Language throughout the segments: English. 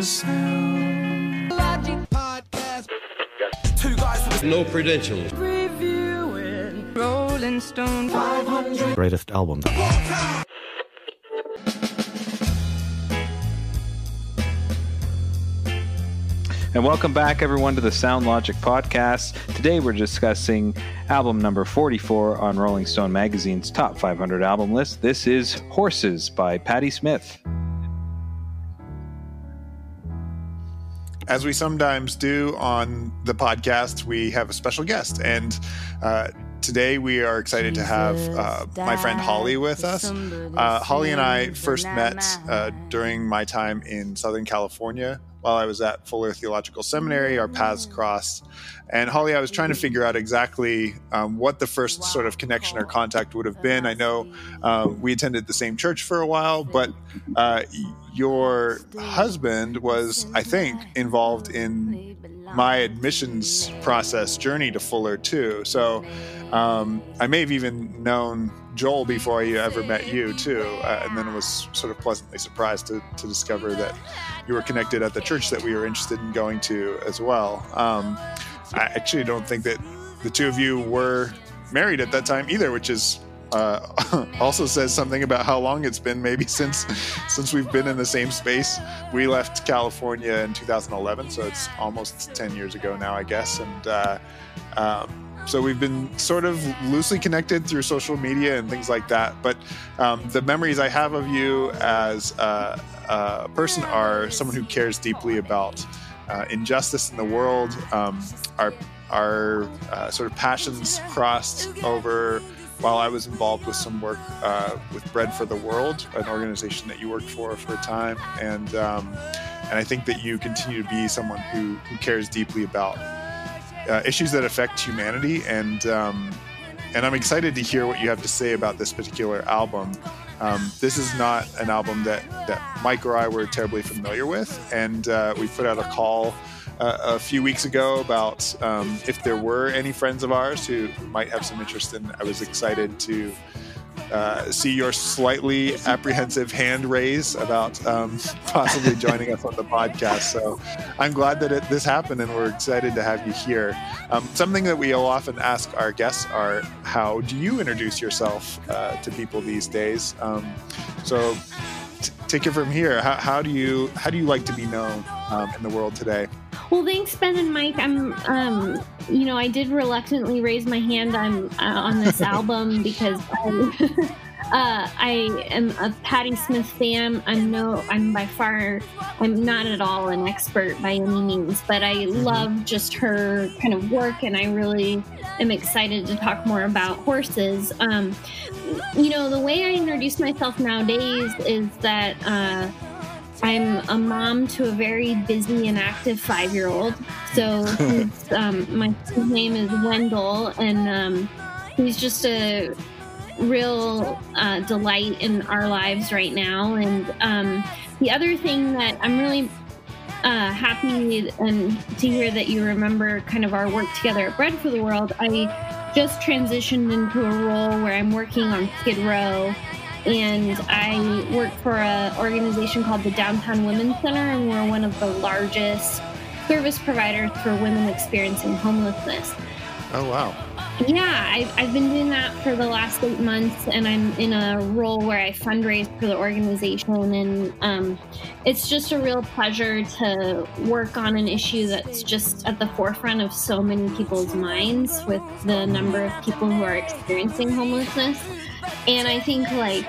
Two guys with No credentials. Rolling Stone greatest album. And welcome back, everyone, to the Sound Logic podcast. Today we're discussing album number 44 on Rolling Stone Magazine's top 500 album list. This is Horses by Patti Smith. As we sometimes do on the podcast, we have a special guest. And uh, today we are excited to have uh, my friend Holly with us. Uh, Holly and I first met uh, during my time in Southern California while I was at Fuller Theological Seminary. Our paths crossed. And Holly, I was trying to figure out exactly um, what the first sort of connection or contact would have been. I know uh, we attended the same church for a while, but uh, your husband was, I think, involved in my admissions process journey to Fuller too. So um, I may have even known Joel before I ever met you too, uh, and then was sort of pleasantly surprised to, to discover that you were connected at the church that we were interested in going to as well. Um, I actually don't think that the two of you were married at that time either, which is uh, also says something about how long it's been maybe since since we've been in the same space we left california in 2011 so it's almost 10 years ago now i guess and uh, um, so we've been sort of loosely connected through social media and things like that but um, the memories i have of you as a, a person are someone who cares deeply about uh, injustice in the world. Um, our our uh, sort of passions crossed over while I was involved with some work uh, with Bread for the World, an organization that you worked for for a time, and um, and I think that you continue to be someone who who cares deeply about uh, issues that affect humanity, and um, and I'm excited to hear what you have to say about this particular album. Um, this is not an album that that Mike or I were terribly familiar with, and uh, we put out a call uh, a few weeks ago about um, if there were any friends of ours who might have some interest in. I was excited to uh, see your slightly apprehensive hand raise about um, possibly joining us on the podcast. So I'm glad that it, this happened, and we're excited to have you here. Um, something that we often ask our guests are, "How do you introduce yourself uh, to people these days?" Um, so. T- take it from here. How, how, do you how do you like to be known um, in the world today? Well, thanks, Ben and Mike. I'm, um, you know, I did reluctantly raise my hand on uh, on this album because I, uh, I am a Patti Smith fan. I'm no, I'm by far, I'm not at all an expert by any means, but I Mm-hmm. love just her kind of work, and I really am excited to talk more about horses. Um, you know, the way I introduce myself nowadays is that. Uh, I'm a mom to a very busy and active five year old. So um, my name is Wendell, and um, he's just a real uh, delight in our lives right now. And um, the other thing that I'm really uh, happy and to hear that you remember kind of our work together at Bread for the World. I just transitioned into a role where I'm working on Skid Row and I work for an organization called the Downtown Women's Center, and we're one of the largest service providers for women experiencing homelessness. Oh wow! Yeah, I've, I've been doing that for the last eight months, and I'm in a role where I fundraise for the organization, and um, it's just a real pleasure to work on an issue that's just at the forefront of so many people's minds with the number of people who are experiencing homelessness. And I think like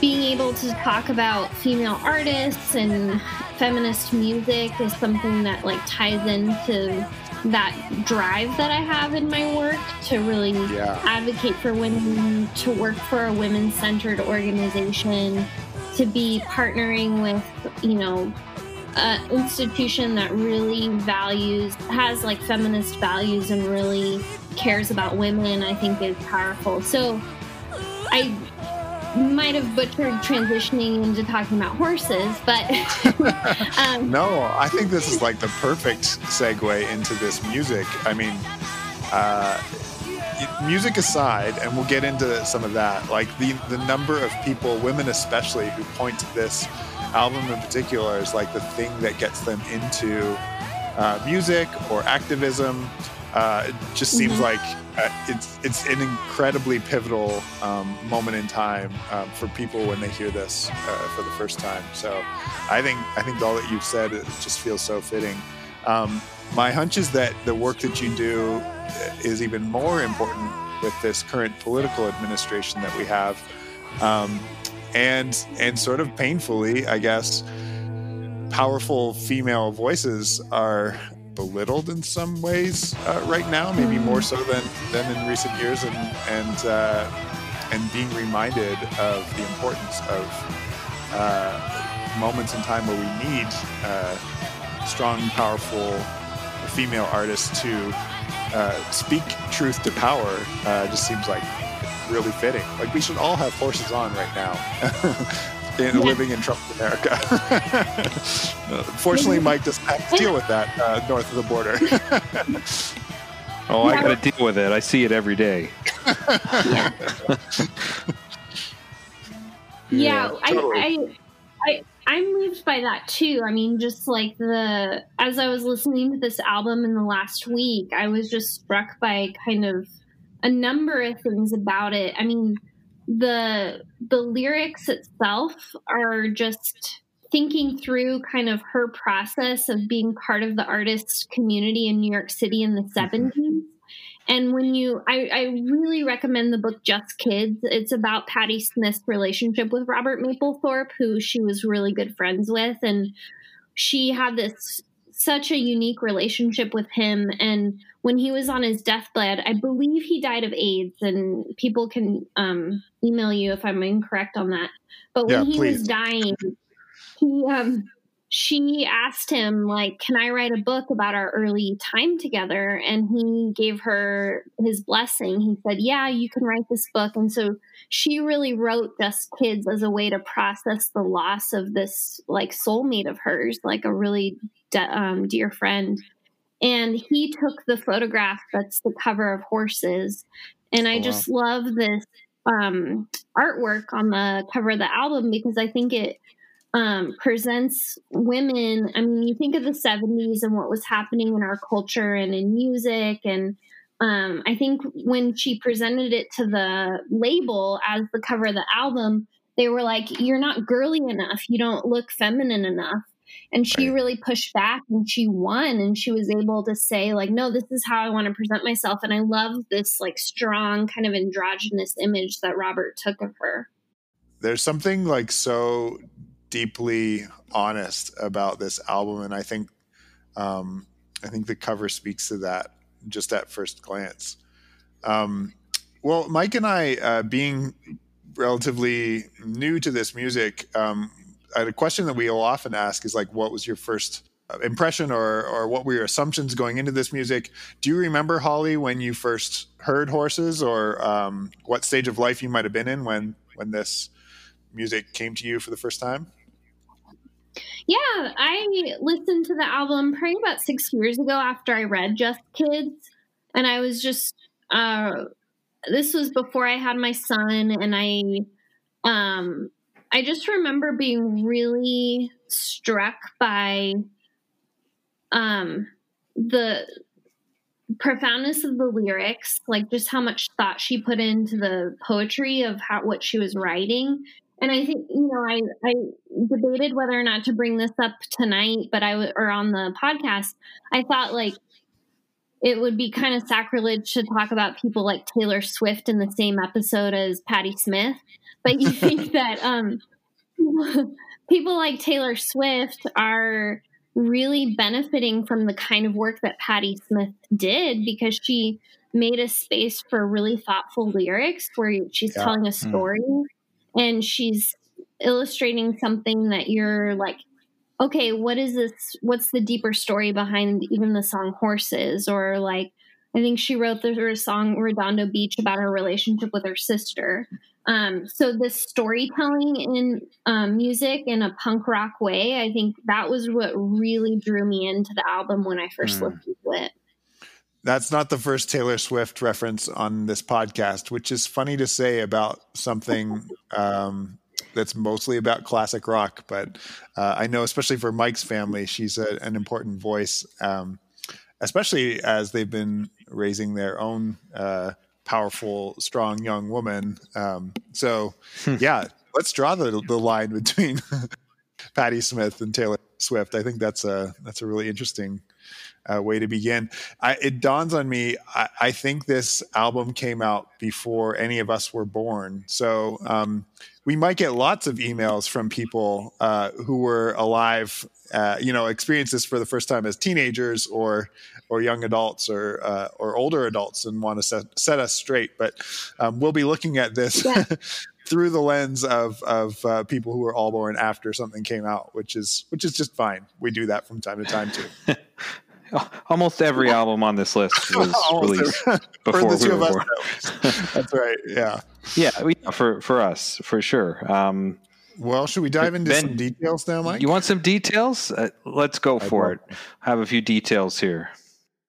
being able to talk about female artists and feminist music is something that like ties into that drive that I have in my work to really Yeah. advocate for women, to work for a women centered organization, to be partnering with, you know, an institution that really values, has like feminist values and really cares about women, I think is powerful. So I might have butchered transitioning into talking about horses, but um, No, I think this is like the perfect segue into this music. I mean, uh, music aside, and we'll get into some of that. Like the the number of people, women especially, who point to this album in particular as like the thing that gets them into uh, music or activism. Uh, it just seems Mhm. like uh, it's it's an incredibly pivotal um, moment in time um, for people when they hear this uh, for the first time. So, I think I think all that you've said it just feels so fitting. Um, my hunch is that the work that you do is even more important with this current political administration that we have, um, and and sort of painfully, I guess, powerful female voices are belittled in some ways uh, right now, maybe more so than than in recent years, and and uh, and being reminded of the importance of uh, moments in time where we need uh, strong, powerful female artists to uh, speak truth to power. Uh, just seems like really fitting. Like we should all have horses on right now. In, Yeah. Living in Trump America. Uh, Fortunately, Mike doesn't have to deal with that uh, north of the border. Oh, I got to deal with it. I see it every day. yeah, totally. I, I, I, I'm moved by that too. I mean, just like the as I was listening to this album in the last week, I was just struck by kind of a number of things about it. I mean, the the lyrics itself are just thinking through kind of her process of being part of the artist community in New York City in the mm-hmm. 70s. And when you, I, I really recommend the book Just Kids. It's about Patti Smith's relationship with Robert Mapplethorpe, who she was really good friends with. And she had this such a unique relationship with him. And when he was on his deathbed, I believe he died of AIDS. And people can um, email you if I'm incorrect on that. But when Yeah, he please. was dying, he um she asked him like can i write a book about our early time together? And he gave her his blessing. He said yeah you can write this book. And so she really wrote just kids as a way to process the loss of this like soulmate of hers like a really de- um, dear friend. And he took the photograph that's the cover of horses. And i Oh, wow. just love this um, artwork on the cover of the album because i think it um, presents women. I mean, you think of the 70s and what was happening in our culture and in music. And um, I think when she presented it to the label as the cover of the album, they were like, You're not girly enough. You don't look feminine enough. And she really pushed back and she won. And she was able to say, like, no, this is how I want to present myself. And I love this, like, strong kind of androgynous image that Robert took of her. There's something like so deeply honest about this album, and I think um, I think the cover speaks to that just at first glance. Um, well, Mike and I, uh, being relatively new to this music, um, a question that we will often ask is like, what was your first uh, impression or, or what were your assumptions going into this music? Do you remember, Holly, when you first heard Horses or um, what stage of life you might have been in when, when this music came to you for the first time? Yeah, I listened to the album probably about six years ago after I read Just Kids. And I was just, uh, this was before I had my son. And I, um, I just remember being really struck by, um, the profoundness of the lyrics, like just how much thought she put into the poetry of how, what she was writing and I think you know I I debated whether or not to bring this up tonight, but I w- or on the podcast, I thought like it would be kind of sacrilege to talk about people like Taylor Swift in the same episode as Patti Smith. But you think that um people like Taylor Swift are really benefiting from the kind of work that Patti Smith did because she made a space for really thoughtful lyrics where she's yeah. telling a hmm. story mm. And she's illustrating something that you're like okay what is this what's the deeper story behind even the song horses or like i think she wrote the song redondo beach about her relationship with her sister um, so this storytelling in um, music in a punk rock way, I think that was what really drew me into the album when I first mm. listened to it. That's not the first Taylor Swift reference on this podcast, which is funny to say about something um, that's mostly about classic rock. But uh, I know, especially for Mike's family, she's a, an important voice, um, especially as they've been raising their own uh, powerful, strong young woman. Um, so, hmm. yeah, let's draw the, the line between Patti Smith and Taylor Swift. I think that's a that's a really interesting uh, way to begin. I, it dawns on me. I, I, think this album came out before any of us were born, so um, we might get lots of emails from people uh, who were alive, uh, you know, experience this for the first time as teenagers or or young adults or uh, or older adults and want to set, set us straight. But um, we'll be looking at this. Yeah. through the lens of of uh, people who were all born after something came out, which is which is just fine. We do that from time to time too. Almost every album on this list was released before we were born. That's right. Yeah. Yeah, we, for for us for sure. Um, well, should we dive into ben, some details now, Mike? You want some details? Uh, let's go I for it. I have a few details here.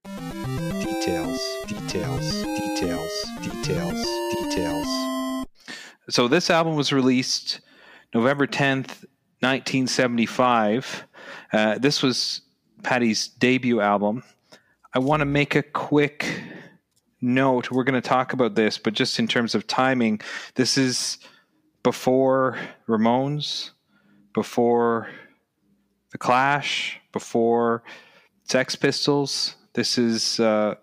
Details, details, details, details, details. So this album was released November 10th, 1975. Uh, this was Patti's debut album. I want to make a quick note. We're going to talk about this, but just in terms of timing, this is before Ramones, before The Clash, before Sex Pistols. This is uh,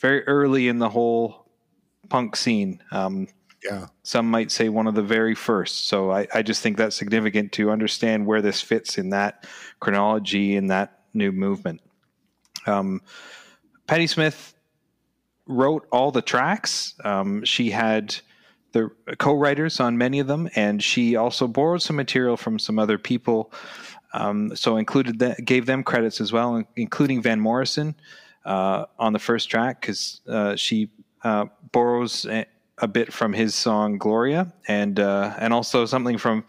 very early in the whole punk scene. Um, yeah. Some might say one of the very first. So I, I just think that's significant to understand where this fits in that chronology and that new movement. Um, Patti Smith wrote all the tracks. Um, she had the co-writers on many of them, and she also borrowed some material from some other people. Um, so included that, gave them credits as well, including Van Morrison uh, on the first track because uh, she uh, borrows a, a, bit from his song Gloria, and uh, and also something from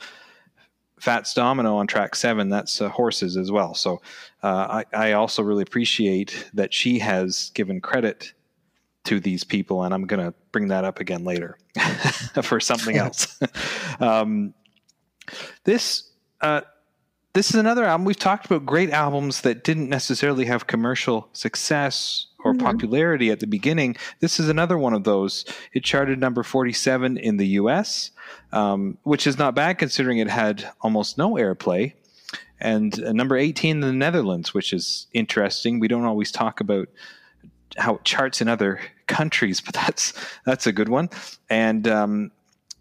Fats Domino on track seven. That's uh, horses as well. So uh, I, I, also really appreciate that she has given credit to these people, and I'm going to bring that up again later for something else. um, this uh, this is another album we've talked about. Great albums that didn't necessarily have commercial success or mm-hmm. popularity at the beginning. This is another one of those. It charted number 47 in the US, um, which is not bad considering it had almost no airplay. And uh, number 18 in the Netherlands, which is interesting. We don't always talk about how it charts in other countries, but that's that's a good one. And um,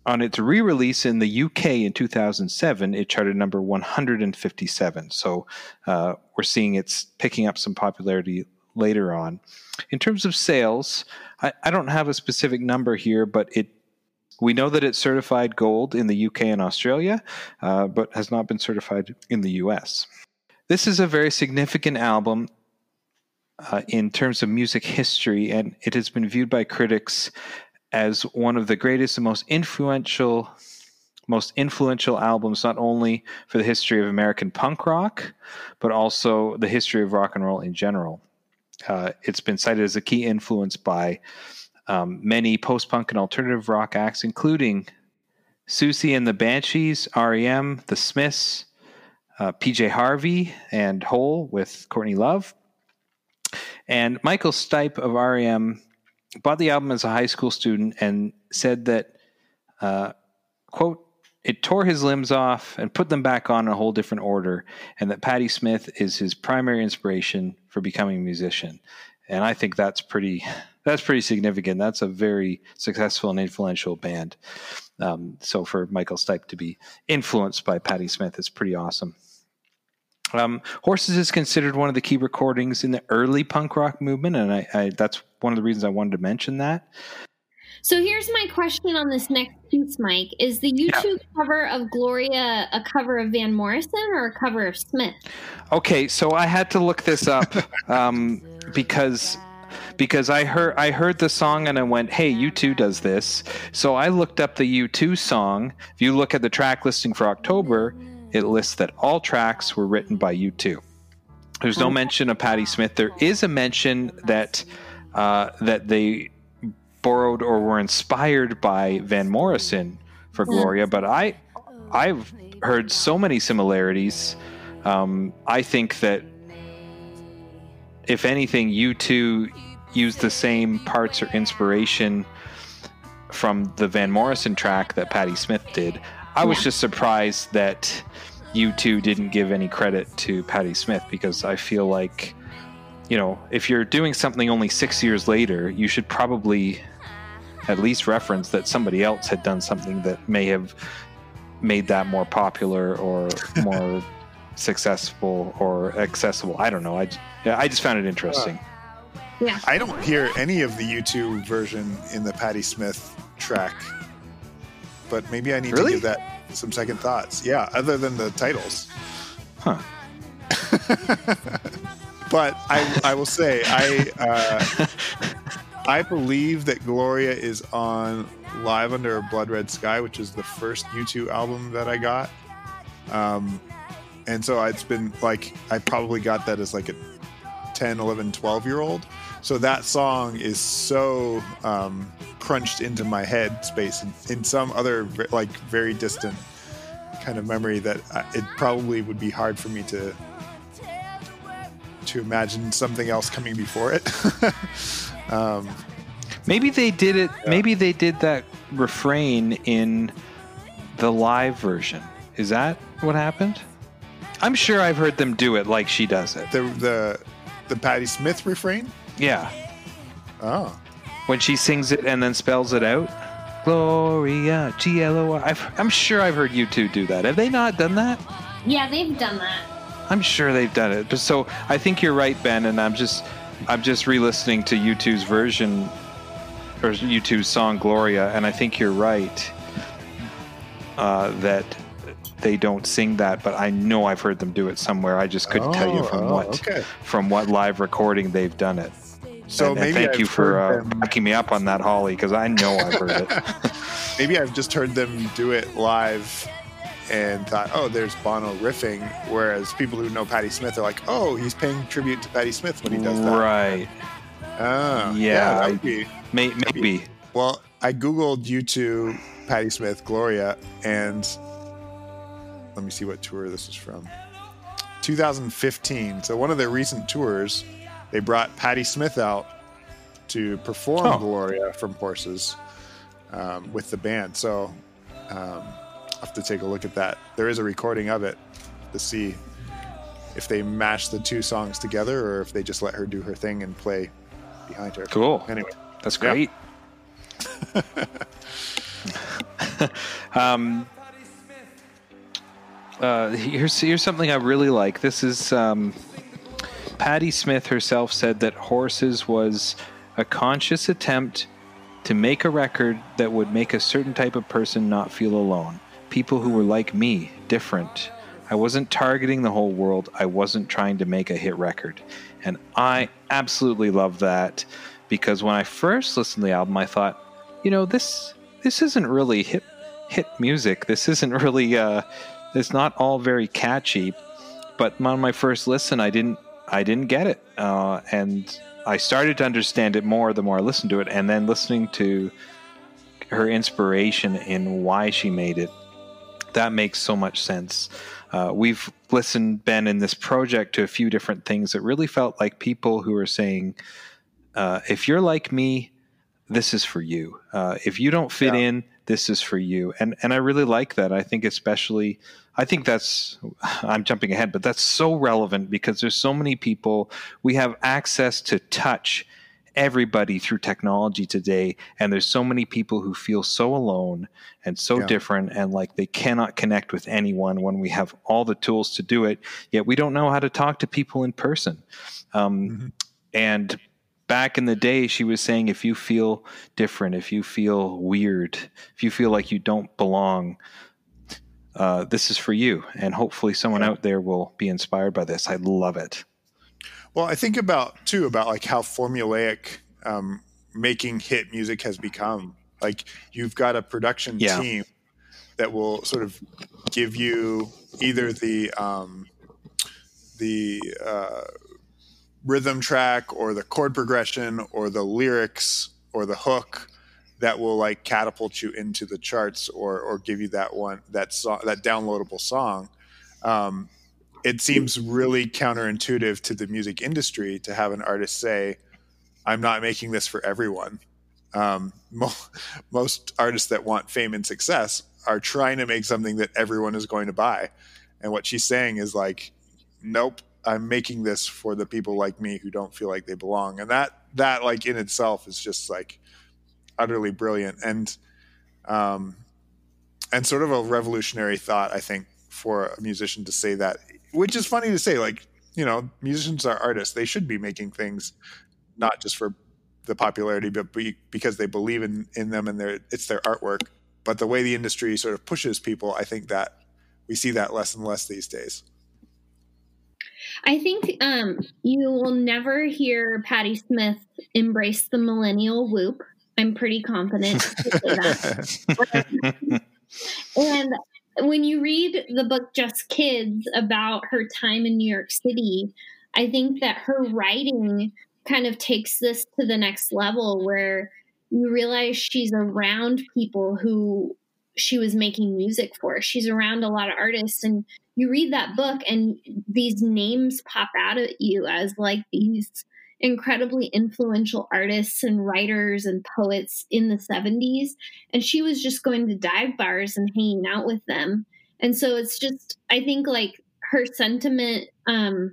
on its re-release in the UK in 2007, it charted number 157. So uh, we're seeing it's picking up some popularity later on. In terms of sales, I, I don't have a specific number here, but it we know that it's certified gold in the UK and Australia, uh, but has not been certified in the US. This is a very significant album uh, in terms of music history, and it has been viewed by critics as one of the greatest and most influential most influential albums not only for the history of American punk rock but also the history of rock and roll in general. Uh, it's been cited as a key influence by um, many post punk and alternative rock acts, including Siouxsie and the Banshees, REM, The Smiths, uh, PJ Harvey, and Hole with Courtney Love. And Michael Stipe of REM bought the album as a high school student and said that, uh, quote, it tore his limbs off and put them back on in a whole different order, and that Patti Smith is his primary inspiration for becoming a musician. And I think that's pretty that's pretty significant. That's a very successful and influential band. Um, so for Michael Stipe to be influenced by Patti Smith is pretty awesome. Um, Horses is considered one of the key recordings in the early punk rock movement, and I, I, that's one of the reasons I wanted to mention that. So here's my question on this next piece, Mike. Is the U2 yeah. cover of Gloria a cover of Van Morrison or a cover of Smith? Okay, so I had to look this up um, because because I heard I heard the song and I went, "Hey, U2 does this." So I looked up the U2 song. If you look at the track listing for October, it lists that all tracks were written by U2. There's no mention of Patti Smith. There is a mention that uh, that they borrowed or were inspired by Van Morrison for Gloria, but I I've heard so many similarities. Um, I think that if anything, U2 use the same parts or inspiration from the Van Morrison track that Patti Smith did. I was just surprised that U2 didn't give any credit to Patti Smith because I feel like, you know, if you're doing something only six years later, you should probably at least reference that somebody else had done something that may have made that more popular or more successful or accessible. I don't know. I, I just found it interesting. Yeah. I don't hear any of the U2 version in the Patti Smith track, but maybe I need really? to give that some second thoughts. Yeah, other than the titles. Huh. but I, I will say, I, uh, I believe that Gloria is on Live Under a Blood Red Sky, which is the first U2 album that I got. Um, and so it's been like, I probably got that as like a 10, 11, 12 year old. So that song is so um, crunched into my head space in, in some other like very distant kind of memory that it probably would be hard for me to to imagine something else coming before it. um, maybe they did it. Yeah. Maybe they did that refrain in the live version. Is that what happened? I'm sure I've heard them do it like she does it. The the the Patti Smith refrain. Yeah. Oh. When she sings it and then spells it out. Gloria, G L O R. I'm sure I've heard U2 do that. Have they not done that? Yeah, they've done that. I'm sure they've done it. But so I think you're right, Ben, and I'm just I'm just re-listening to U2's version or U2's song Gloria, and I think you're right uh, that they don't sing that, but I know I've heard them do it somewhere. I just couldn't oh, tell you from oh, what okay. from what live recording they've done it. So and, maybe and thank I've you for uh, backing me up on that, Holly, because I know I've heard it. maybe I've just heard them do it live and thought, oh, there's Bono riffing. Whereas people who know Patti Smith are like, oh, he's paying tribute to Patti Smith when he does that. Right. Oh, yeah. yeah that would be, may, maybe. Well, I Googled U2 Patti Smith, Gloria, and let me see what tour this is from. 2015. So one of their recent tours they brought Patti Smith out to perform oh. Gloria from Horses um, with the band. So um, I'll have to take a look at that. There is a recording of it to see if they mash the two songs together or if they just let her do her thing and play behind her. Cool. Anyway, that's great. Yeah. um, uh, here's here's something I really like. This is um, Patti Smith herself said that Horses was a conscious attempt to make a record that would make a certain type of person not feel alone. People who were like me, different. I wasn't targeting the whole world. I wasn't trying to make a hit record. And I absolutely love that because when I first listened to the album, I thought, you know, this this isn't really hit hit music. This isn't really uh it's not all very catchy. But on my first listen, I didn't I didn't get it, uh, and I started to understand it more the more I listened to it, and then listening to her inspiration in why she made it, that makes so much sense. Uh, we've listened, Ben, in this project to a few different things that really felt like people who are saying, uh, if you're like me, this is for you. Uh, if you don't fit yeah. in, this is for you. And and I really like that. I think especially I think that's I'm jumping ahead, but that's so relevant because there's so many people we have access to touch everybody through technology today and there's so many people who feel so alone and so Yeah. different and like they cannot connect with anyone when we have all the tools to do it yet we don't know how to talk to people in person. Um, and back in the day she was saying if you feel different if you feel weird if you feel like you don't belong uh, this is for you and hopefully someone out there will be inspired by this. I love it Well, I think about too about like how formulaic um, making hit music has become. Like you've got a production Yeah. team that will sort of give you either the um, the uh, rhythm track or the chord progression or the lyrics or the hook that will like catapult you into the charts or or give you that one that song that downloadable song. Um, it seems really counterintuitive to the music industry to have an artist say, "I'm not making this for everyone." Um, mo- most artists that want fame and success are trying to make something that everyone is going to buy, and what she's saying is like, "Nope, I'm making this for the people like me who don't feel like they belong," and that that like in itself is just like utterly brilliant. And um, and sort of a revolutionary thought, I think, for a musician to say that which is funny to say like you know musicians are artists they should be making things not just for the popularity but be, because they believe in in them and their it's their artwork but the way the industry sort of pushes people i think that we see that less and less these days I think um, you will never hear Patti Smith embrace the millennial whoop. I'm pretty confident to say that. and when you read the book Just Kids about her time in New York City, I think that her writing kind of takes this to the next level where you realize she's around people who she was making music for. She's around a lot of artists and you read that book and these names pop out at you as like these incredibly influential artists and writers and poets in the 70s and she was just going to dive bars and hanging out with them. And so it's just i think like her sentiment um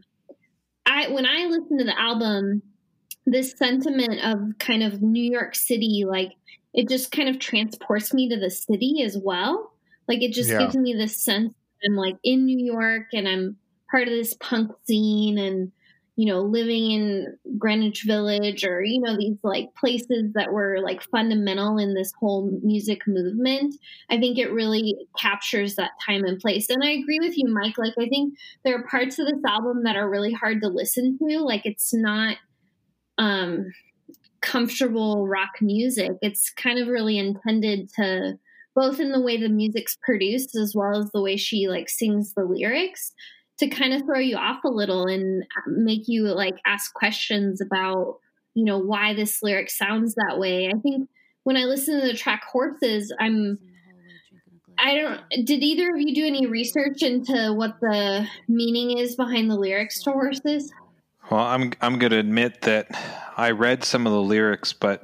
i when i listen to the album this sentiment of kind of new york city like it just kind of transports me to the city as well. Like it just Yeah. gives me this sense that i'm like in new york and i'm part of this punk scene and you know living in greenwich village or you know these like places that were like fundamental in this whole music movement i think it really captures that time and place. And i agree with you mike. Like i think there are parts of this album that are really hard to listen to. Like it's not um comfortable rock music. It's kind of really intended to both in the way the music's produced as well as the way she like sings the lyrics to kind of throw you off a little and uh, make you like ask questions about you know why this lyric sounds that way. I think when i listen to the track horses i'm i don't did either of you do any research into what the meaning is behind the lyrics to horses? Well, I'm I'm going to admit that I read some of the lyrics, but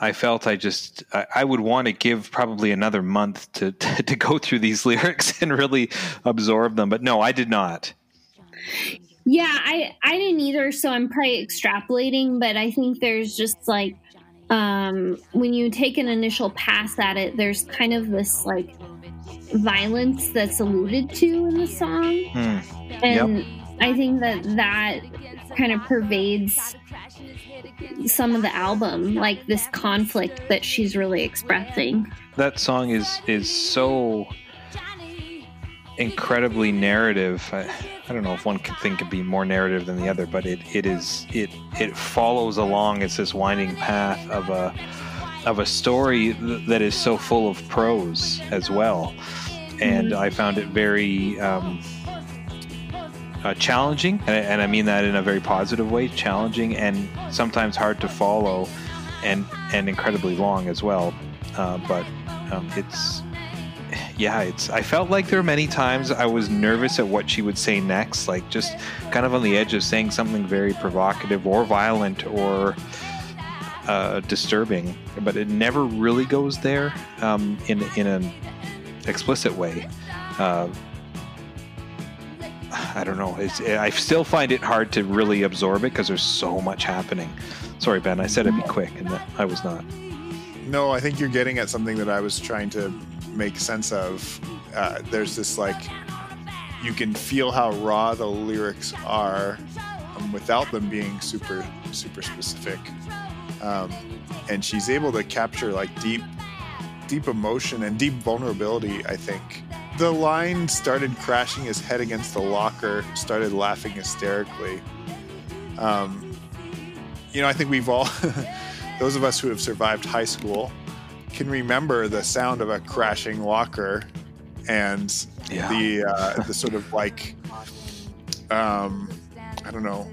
I felt I just I, I would want to give probably another month to, to to go through these lyrics and really absorb them. But no, I did not. Yeah, I I didn't either, so I'm probably extrapolating, but I think there's just like um when you take an initial pass at it, there's kind of this like violence that's alluded to in the song. Hmm. And I think that that kind of pervades some of the album, like this conflict that she's really expressing. That song is is so incredibly narrative. I, I don't know if one could think could be more narrative than the other, but it, it is it it follows along. It's this winding path of a of a story that is so full of prose as well, and I found it very um, uh, challenging, and I, and I mean that in a very positive way. Challenging and sometimes hard to follow, and and incredibly long as well. Uh, but um, it's yeah, it's. I felt like there were many times I was nervous at what she would say next, like just kind of on the edge of saying something very provocative or violent or uh, disturbing, but it never really goes there um, in in an explicit way. Uh, I don't know. It's, I still find it hard to really absorb it because there's so much happening. Sorry, Ben. I said it'd be quick, and I was not. No, I think you're getting at something that I was trying to make sense of. Uh, there's this like, you can feel how raw the lyrics are um, without them being super, super specific. Um, and she's able to capture like deep, deep emotion and deep vulnerability, I think. The line started crashing his head against the locker, started laughing hysterically. Um, you know, I think we've all, those of us who have survived high school, can remember the sound of a crashing locker and yeah. the uh, the sort of like um, I don't know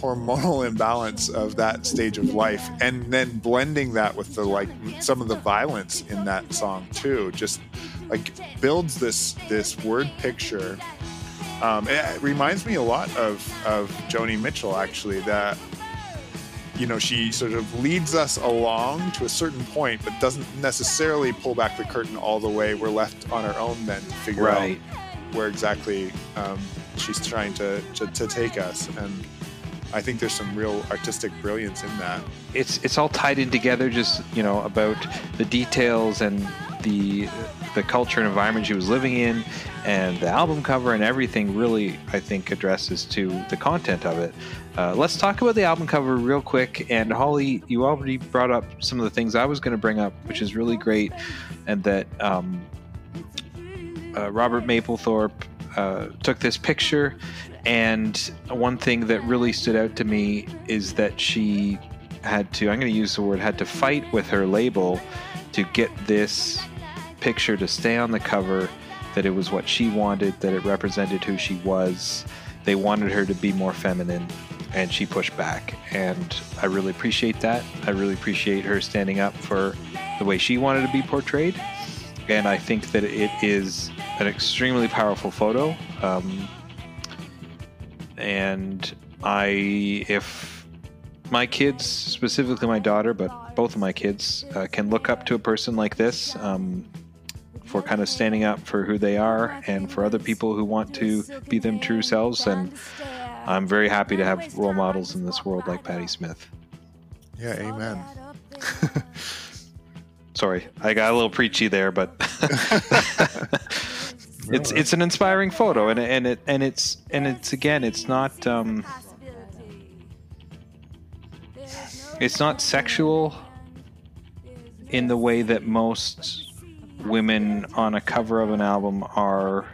hormonal imbalance of that stage of life and then blending that with the like some of the violence in that song too just like builds this this word picture um, it reminds me a lot of of joni mitchell actually that you know she sort of leads us along to a certain point but doesn't necessarily pull back the curtain all the way we're left on our own then to figure right. out where exactly um, she's trying to, to, to take us and I think there's some real artistic brilliance in that. It's it's all tied in together, just you know about the details and the the culture and environment she was living in, and the album cover and everything. Really, I think addresses to the content of it. Uh, let's talk about the album cover real quick. And Holly, you already brought up some of the things I was going to bring up, which is really great, and that um, uh, Robert Mapplethorpe uh, took this picture and one thing that really stood out to me is that she had to, I'm going to use the word, had to fight with her label to get this picture to stay on the cover, that it was what she wanted, that it represented who she was. They wanted her to be more feminine, and she pushed back. And I really appreciate that. I really appreciate her standing up for the way she wanted to be portrayed. And I think that it is an extremely powerful photo. Um, and I, if my kids, specifically my daughter, but both of my kids, uh, can look up to a person like this um, for kind of standing up for who they are and for other people who want to be them true selves, and I'm very happy to have role models in this world like Patti Smith. Yeah, amen. Sorry, I got a little preachy there, but it's it's an inspiring photo, and and it and it's and it's again, it's not um, it's not sexual in the way that most women on a cover of an album are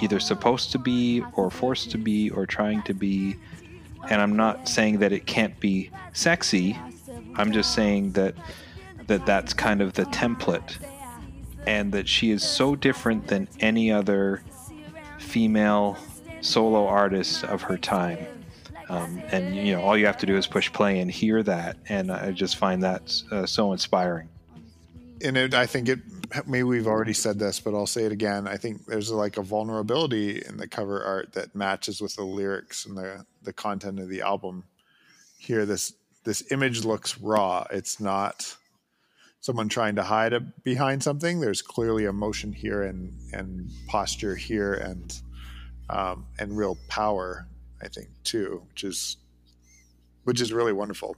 either supposed to be or forced to be or trying to be. And I'm not saying that it can't be sexy. I'm just saying that that that's kind of the template and that she is so different than any other female solo artist of her time. Um, and you know, all you have to do is push play and hear that, and I just find that uh, so inspiring. And it, I think it. Maybe we've already said this, but I'll say it again. I think there's like a vulnerability in the cover art that matches with the lyrics and the the content of the album. Here, this this image looks raw. It's not someone trying to hide a, behind something. There's clearly emotion here and and posture here and um, and real power. I think too, which is which is really wonderful.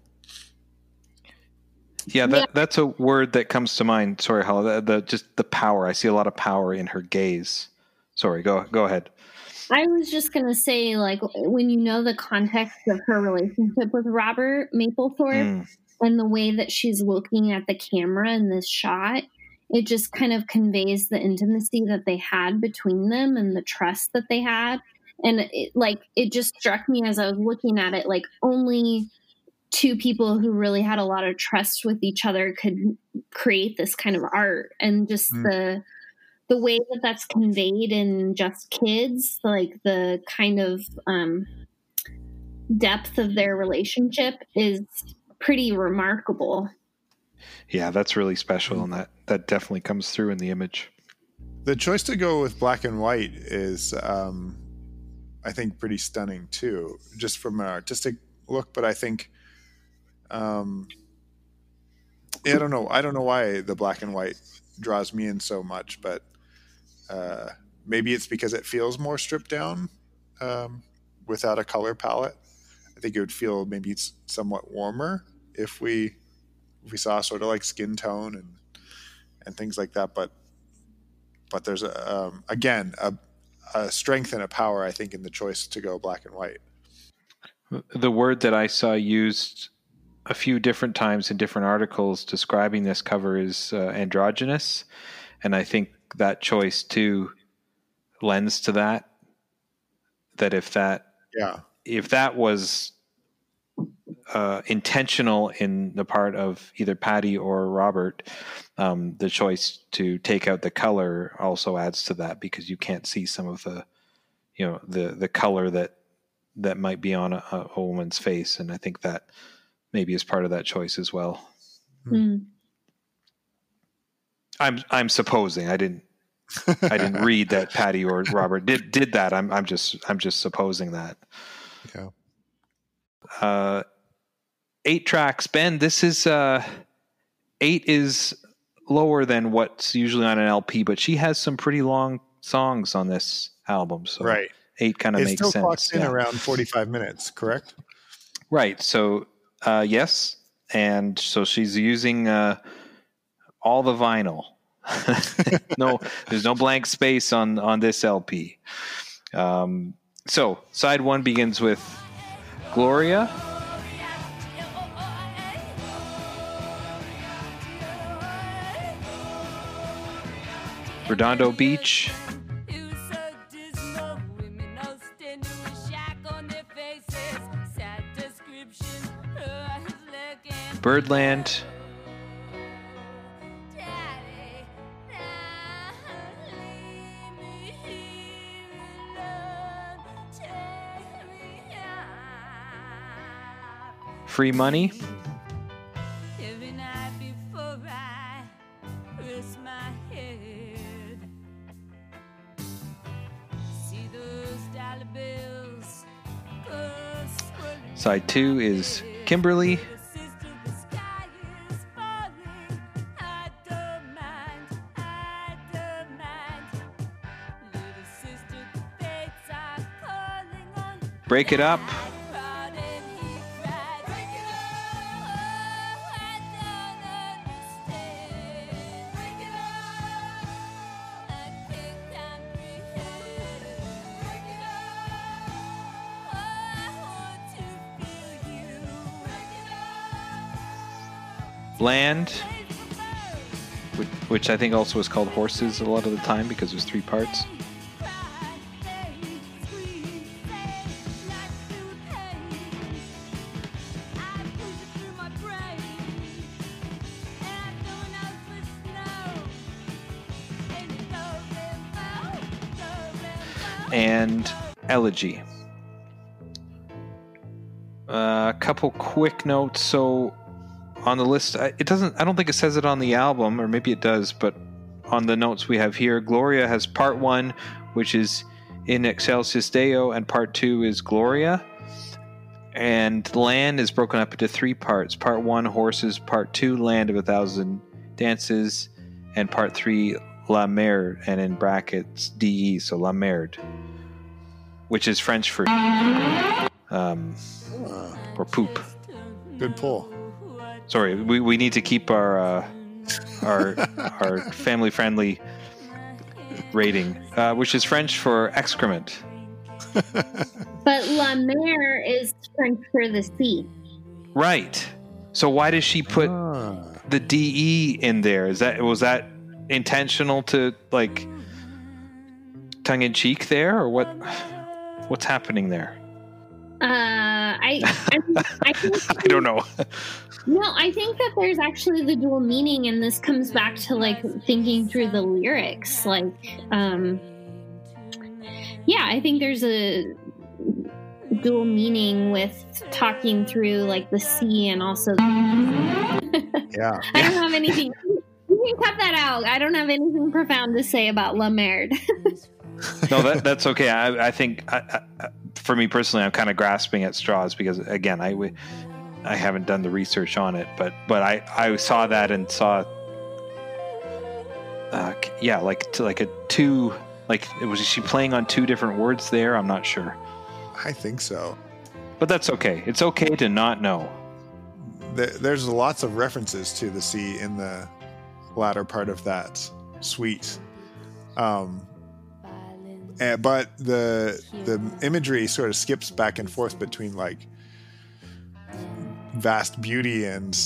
Yeah, that, yeah. that's a word that comes to mind. Sorry, Holly. The, the just the power. I see a lot of power in her gaze. Sorry, go go ahead. I was just gonna say, like, when you know the context of her relationship with Robert Mapplethorpe, mm and the way that she's looking at the camera in this shot it just kind of conveys the intimacy that they had between them and the trust that they had and it, like it just struck me as i was looking at it like only two people who really had a lot of trust with each other could create this kind of art and just mm. the the way that that's conveyed in just kids like the kind of um depth of their relationship is pretty remarkable. Yeah, that's really special, and that that definitely comes through in the image. The choice to go with black and white is, um, I think, pretty stunning too, just from an artistic look. But I think, um, yeah, I don't know. I don't know why the black and white draws me in so much, but uh, maybe it's because it feels more stripped down um, without a color palette. I think it would feel maybe somewhat warmer if we if we saw sort of like skin tone and and things like that. But but there's a um, again a, a strength and a power I think in the choice to go black and white. The word that I saw used a few different times in different articles describing this cover is uh, androgynous, and I think that choice too lends to that. That if that yeah if that was uh, intentional in the part of either Patti or Robert, um, the choice to take out the color also adds to that because you can't see some of the, you know, the the color that that might be on a, a woman's face, and I think that maybe is part of that choice as well. Mm. I'm I'm supposing I didn't I didn't read that Patti or Robert did did that. I'm I'm just I'm just supposing that. Yeah. Uh, eight tracks. Ben, this is uh, eight is lower than what's usually on an LP, but she has some pretty long songs on this album. So right. eight kind of makes still sense. clocks in yeah. around 45 minutes, correct? Right. So uh, yes, and so she's using uh, all the vinyl. no, there's no blank space on on this LP. Um, so side one begins with Gloria. Redondo Beach. Birdland. Free money. Side two is Kimberly. Break it up. Land, which, which I think also is called Horses a lot of the time because there's three parts. and Elegy. Uh, a couple quick notes. So on the list, it doesn't. I don't think it says it on the album, or maybe it does. But on the notes we have here, Gloria has part one, which is in Excelsis Deo, and part two is Gloria. And Land is broken up into three parts. Part one, Horses. Part two, Land of a Thousand Dances. And part three, La Merde, and in brackets, DE, so La Merde, which is French for um, or poop. Good pull. Sorry, we, we need to keep our uh, our our family friendly rating, uh, which is French for excrement. But La Mer is French for the sea. Right. So why does she put Ah. the DE in there? Is that was that intentional to like tongue in cheek there, or what? What's happening there? Uh, I, I, I think I don't know. No, I think that there's actually the dual meaning, and this comes back to like thinking through the lyrics. Like, um, yeah, I think there's a dual meaning with talking through like the sea and also. Yeah. I don't have anything. You can cut that out. I don't have anything profound to say about La Merde. no, that, that's okay. I, I think I, I, for me personally, I'm kind of grasping at straws because again, I w- I haven't done the research on it, but but I I saw that and saw, uh, yeah, like to like a two like was she playing on two different words there? I'm not sure, I think so. but that's okay. It's okay to not know. There's lots of references to the sea in the latter part of that suite. Um, and, but the the imagery sort of skips back and forth between like vast beauty and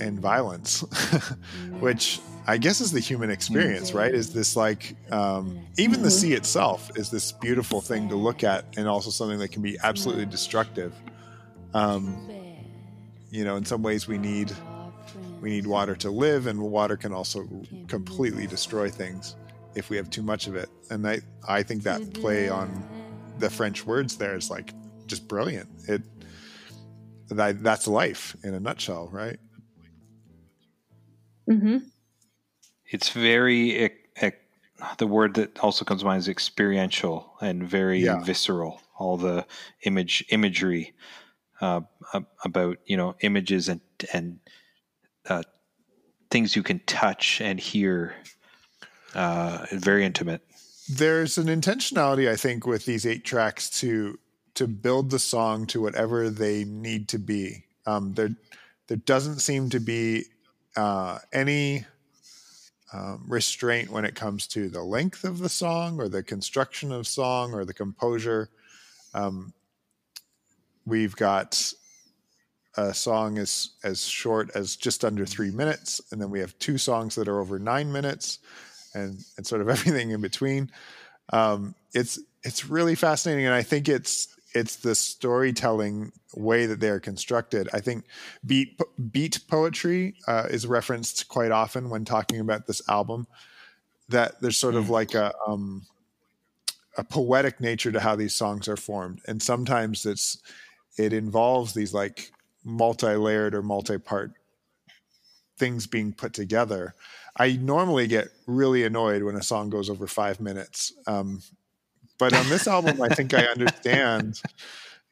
and violence, which I guess is the human experience, right? Is this like um, even the sea itself is this beautiful thing to look at, and also something that can be absolutely destructive. Um, you know, in some ways, we need we need water to live, and water can also completely destroy things if we have too much of it. And I I think that play on the French words there is like just brilliant. It that that's life in a nutshell, right? Mm-hmm. It's very the word that also comes to mind is experiential and very yeah. visceral. All the image imagery uh, about you know images and and uh, things you can touch and hear. Uh, very intimate. There's an intentionality, I think, with these eight tracks to to build the song to whatever they need to be. Um, there, there doesn't seem to be uh, any um, restraint when it comes to the length of the song or the construction of song or the composure. Um, we've got a song as as short as just under three minutes, and then we have two songs that are over nine minutes, and and sort of everything in between. Um, it's it's really fascinating, and I think it's it's the storytelling way that they are constructed. I think beat beat poetry uh, is referenced quite often when talking about this album. That there's sort of mm. like a um, a poetic nature to how these songs are formed, and sometimes it's it involves these like multi-layered or multi-part things being put together. I normally get really annoyed when a song goes over five minutes. Um, but on this album, I think I understand,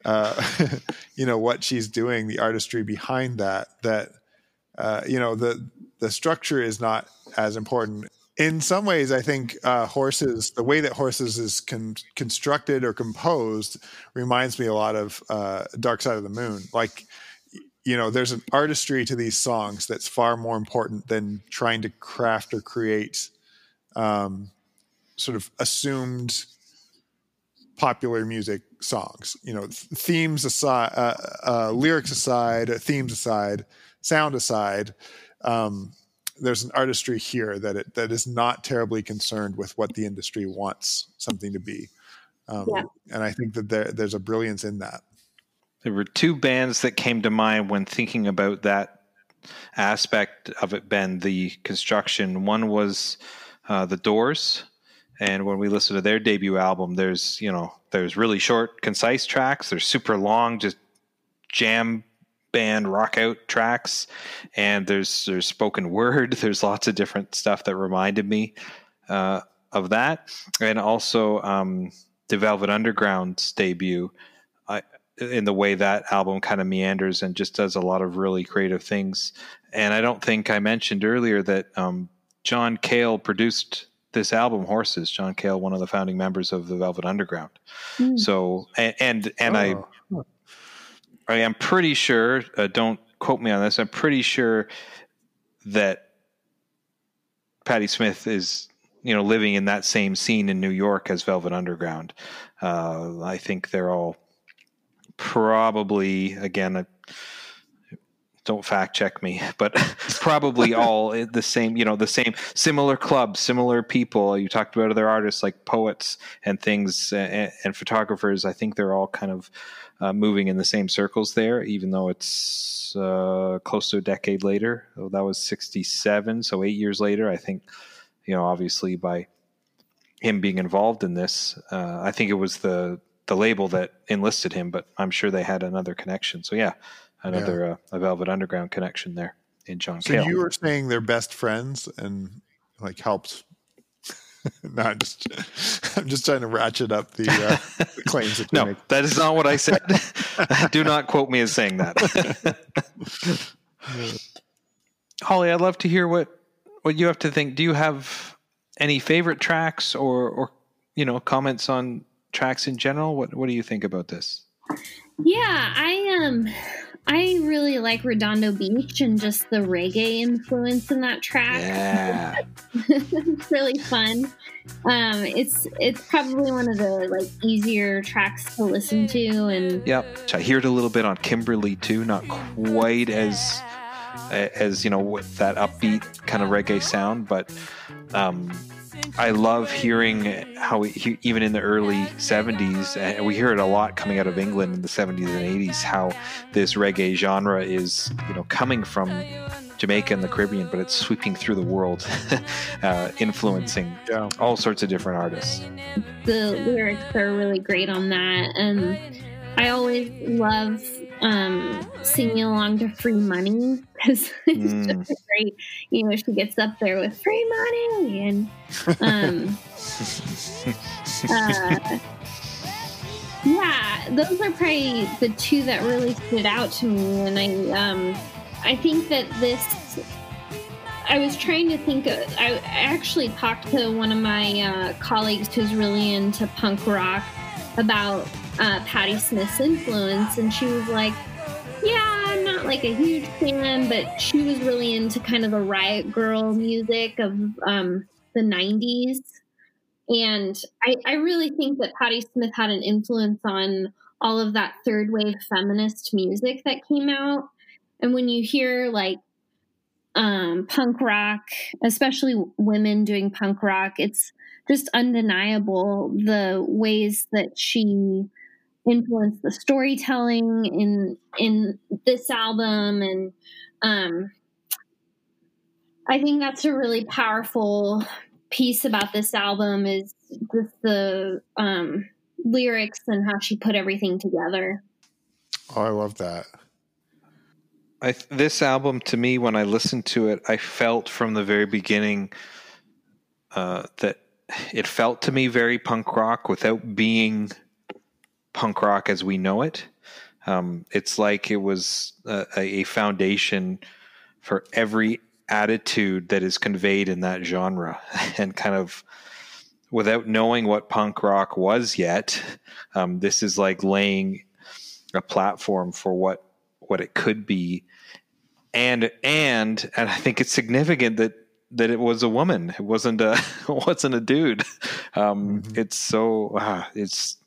uh, you know, what she's doing, the artistry behind that. That uh, you know, the the structure is not as important. In some ways, I think uh, horses, the way that horses is con- constructed or composed, reminds me a lot of uh, Dark Side of the Moon. Like, you know, there's an artistry to these songs that's far more important than trying to craft or create um, sort of assumed popular music songs. You know, themes aside, uh, uh, lyrics aside, themes aside, sound aside. Um, there's an artistry here that it, that is not terribly concerned with what the industry wants something to be, um, yeah. and I think that there, there's a brilliance in that. There were two bands that came to mind when thinking about that aspect of it, Ben. The construction. One was uh, the Doors and when we listen to their debut album, there's you know there's really short, concise tracks. There's super long, just jam band rock out tracks, and there's there's spoken word. There's lots of different stuff that reminded me uh, of that, and also um, the Velvet Underground's debut. I, in the way that album kind of meanders and just does a lot of really creative things. And I don't think I mentioned earlier that um, John Cale produced this album, Horses, John Cale, one of the founding members of the Velvet Underground. Mm. So, and and, and oh. I, I am pretty sure. Uh, don't quote me on this. I'm pretty sure that Patti Smith is, you know, living in that same scene in New York as Velvet Underground. Uh, I think they're all probably again don't fact check me, but probably all the same, you know, the same similar clubs, similar people. You talked about other artists like poets and things and, and photographers. I think they're all kind of uh, moving in the same circles there, even though it's uh, close to a decade later. Oh, that was 67. So eight years later, I think, you know, obviously by him being involved in this, uh, I think it was the, the label that enlisted him, but I'm sure they had another connection. So yeah, another yeah. uh, a Velvet Underground connection there in John. So Cale. you were saying they're best friends and like helped. no, I'm just I'm just trying to ratchet up the, uh, the claims. That no, make. that is not what I said. Do not quote me as saying that. Holly, I'd love to hear what what you have to think. Do you have any favorite tracks or or you know comments on tracks in general? What what do you think about this? Yeah, I um I really like Redondo Beach and just the reggae influence in that track. Yeah. it's really fun. Um, it's it's probably one of the like easier tracks to listen to, and Yep. I hear it a little bit on Kimberly too, not quite as as you know with that upbeat kind of reggae sound, but um, I love hearing how we, even in the early 70s, and we hear it a lot coming out of England in the 70s and 80s, how this reggae genre is, you know, coming from Jamaica and the Caribbean, but it's sweeping through the world, uh, influencing Yeah. all sorts of different artists. the lyrics are really great on that. And I always love um, singing along to "Free Money" because it's Mm. just a great. You know, she gets up there with "Free Money" and. Um, uh, yeah, those are probably the two that really stood out to me, and I, um, I think that this. I was trying to think. Of, I I actually talked to one of my uh, colleagues who's really into punk rock about uh, Patti Smith's influence, and she was like, "Yeah, I'm not like a huge fan, but she was really into kind of the Riot Grrrl music of um, the '90s." And I, I really think that Patti Smith had an influence on all of that third wave feminist music that came out. And when you hear like um, punk rock, especially women doing punk rock, it's just undeniable the ways that she influenced the storytelling in in this album and um I think that's a really powerful piece about this album is just the um lyrics and how she put everything together. Oh, I love that. I, this album, to me, when I listened to it, I felt from the very beginning uh, that it felt to me very punk rock without being punk rock as we know it. Um, it's like it was a, a foundation for every attitude that is conveyed in that genre, and kind of without knowing what punk rock was yet, um, this is like laying a platform for what what it could be and and and I think it's significant that that it was a woman. It wasn't a it wasn't a dude. Um, It's so ah, it's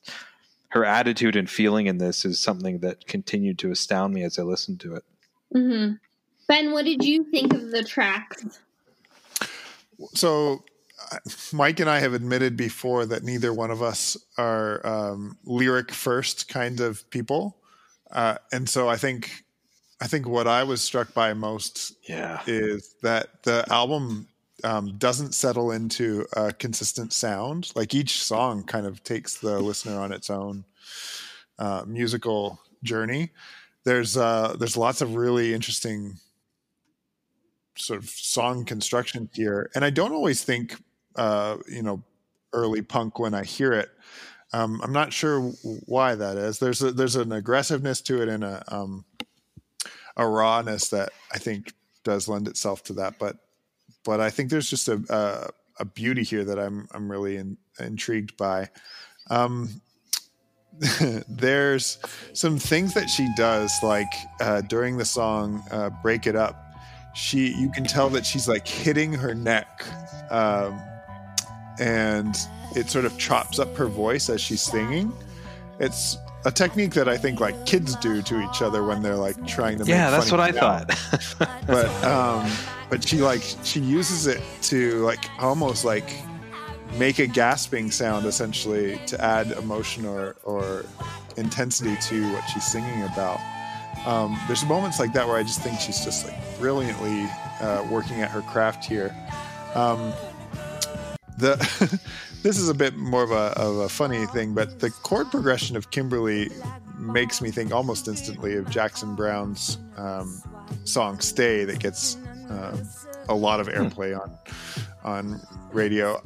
her attitude and feeling in this is something that continued to astound me as I listened to it. Mm-hmm. Ben, what did you think of the tracks? So, uh, Mike and I have admitted before that neither one of us are um, lyric first kind of people, uh, and so I think I think what I was struck by most Yeah, is that the album um, doesn't settle into a consistent sound. Like each song kind of takes the listener on its own uh, musical journey. There's uh, there's lots of really interesting sort of song construction here, and I don't always think uh, you know early punk when I hear it. Um, I'm not sure why that is. There's a, there's an aggressiveness to it and a um, a rawness that I think does lend itself to that. But but I think there's just a a, a beauty here that I'm I'm really in, intrigued by. Um, there's some things that she does, like uh, during the song uh, "Break It Up." She you can tell that she's like hitting her neck, um, and it sort of chops up her voice as she's singing. It's a technique that I think like kids do to each other when they're like trying to. yeah, that's what I sound thought. but um but she like she uses it to like almost like make a gasping sound essentially to add emotion or or intensity to what she's singing about. Um there's moments like that where i just think she's just like brilliantly uh, working at her craft here. Um the this is a bit more of a, of a funny thing but the chord progression of kimberly makes me think almost instantly of Jackson Browne's um, song "Stay" that gets uh, a lot of airplay on on radio.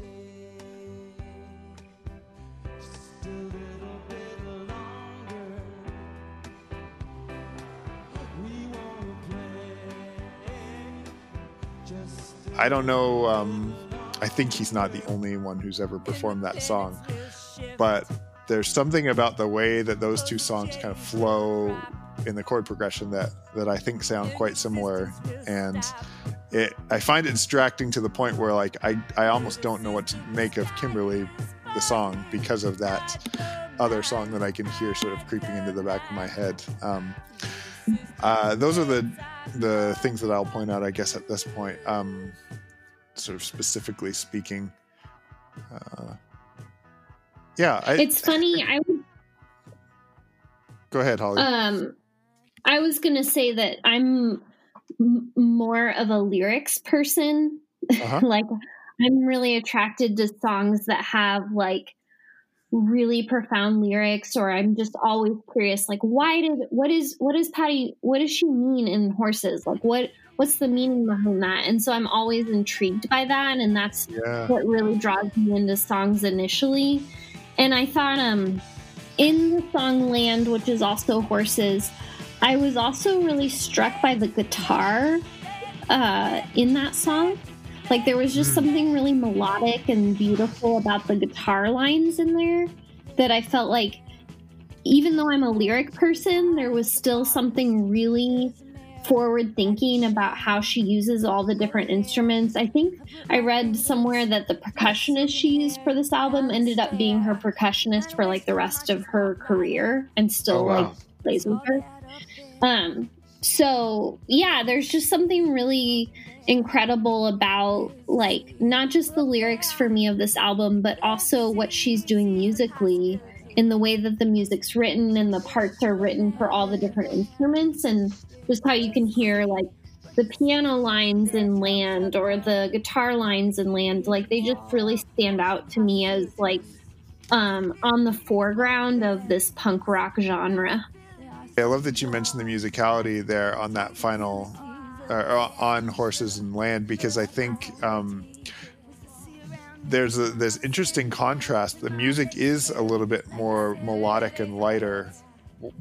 I don't know. Um, I think he's not the only one who's ever performed that song, but there's something about the way that those two songs kind of flow in the chord progression that that I think sound quite similar, and it I find it distracting to the point where like I I almost don't know what to make of Kimberly the song because of that other song that I can hear sort of creeping into the back of my head. Um, uh, those are the the things that I'll point out, I guess, at this point. Um, sort of specifically speaking. Uh, yeah, I, it's funny. I would, go ahead, Holly. Um, I was gonna say that I'm m- more of a lyrics person. Uh-huh. like, I'm really attracted to songs that have like really profound lyrics or i'm just always curious like why did what is what is Patti what does she mean in horses like what what's the meaning behind that and so i'm always intrigued by that and that's yeah. what really draws me into songs initially and i thought um in the song land which is also horses i was also really struck by the guitar uh in that song like there was just mm. something really melodic and beautiful about the guitar lines in there that I felt like even though I'm a lyric person, there was still something really forward thinking about how she uses all the different instruments. I think I read somewhere that the percussionist she used for this album ended up being her percussionist for like the rest of her career and still oh, wow. like plays with her. Um so yeah, there's just something really incredible about like not just the lyrics for me of this album, but also what she's doing musically in the way that the music's written and the parts are written for all the different instruments and just how you can hear like the piano lines in land or the guitar lines in land. Like they just really stand out to me as like um, on the foreground of this punk rock genre I love that you mentioned the musicality there on that final uh, on horses and land because I think um, there's a this interesting contrast. The music is a little bit more melodic and lighter,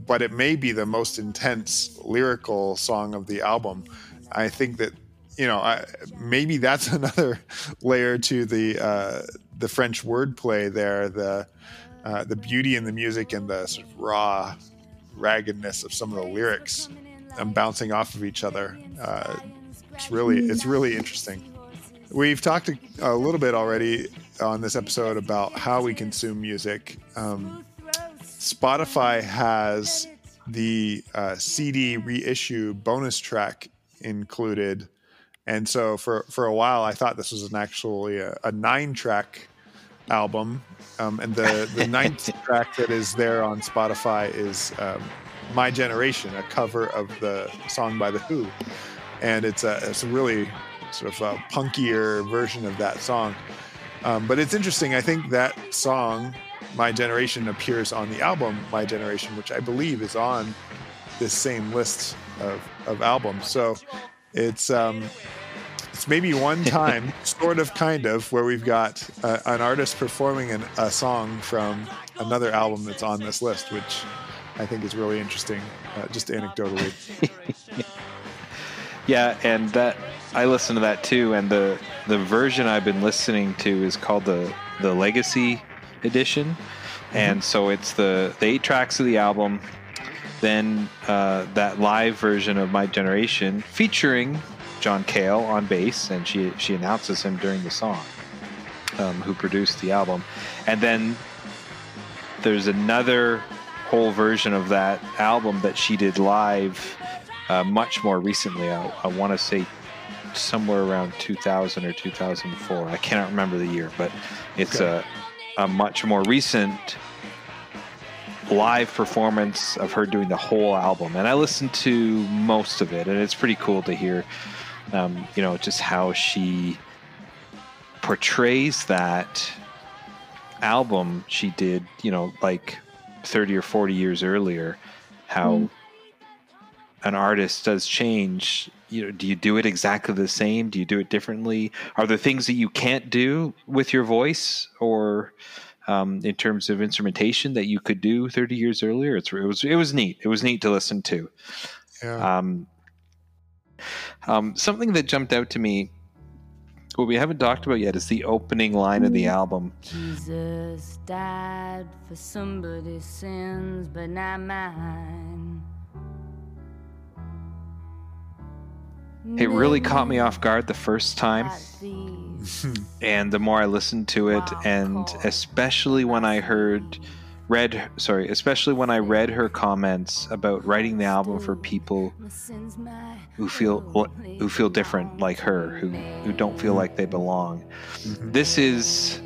but it may be the most intense lyrical song of the album. I think that you know I, maybe that's another layer to the uh, the French wordplay there. The uh, the beauty in the music and the sort of raw raggedness of some of the lyrics and bouncing off of each other. Uh, it's really it's really interesting. We've talked a, a, little bit already on this episode about how we consume music. Um, Spotify has the uh, CD reissue bonus track included, and so for for a while I thought this was an actually a, a nine track album, um, and the the ninth track that is there on Spotify is um, my Generation, a cover of the song by The Who. And it's a, it's a really sort of a punkier version of that song. Um, but it's interesting. I think that song, My Generation, appears on the album My Generation, which I believe is on this same list of, of albums. So it's um, it's maybe one time, sort of, kind of, where we've got uh, an artist performing an, a song from another album that's on this list, which I think is really interesting, uh, just anecdotally. yeah, and that I listen to that too, and the the version I've been listening to is called the the Legacy Edition, mm-hmm. and so it's the the eight tracks of the album, then uh, that live version of My Generation featuring John Cale on bass, and she she announces him during the song, um, who produced the album, and then there's another whole version of that album that she did live uh, much more recently. I, I want to say somewhere around 2000 or 2004. I cannot remember the year, but it's okay. a, a much more recent live performance of her doing the whole album. And I listened to most of it, and it's pretty cool to hear, um, you know, just how she portrays that album she did, you know, like 30 or 40 years earlier how mm. an artist does change you know do you do it exactly the same? Do you do it differently? Are there things that you can't do with your voice or um, in terms of instrumentation that you could do 30 years earlier? It's, it was it was neat. It was neat to listen to. Yeah. um, um, something that jumped out to me what we haven't talked about yet is the opening line of the Mm. album. Jesus died for somebody's sins, but not mine. It really caught me off guard the first time. and the more I listened to it, and especially when I heard, read, sorry, especially when I read her comments about writing the album for people who feel who feel different like her, who who don't feel like they belong. This is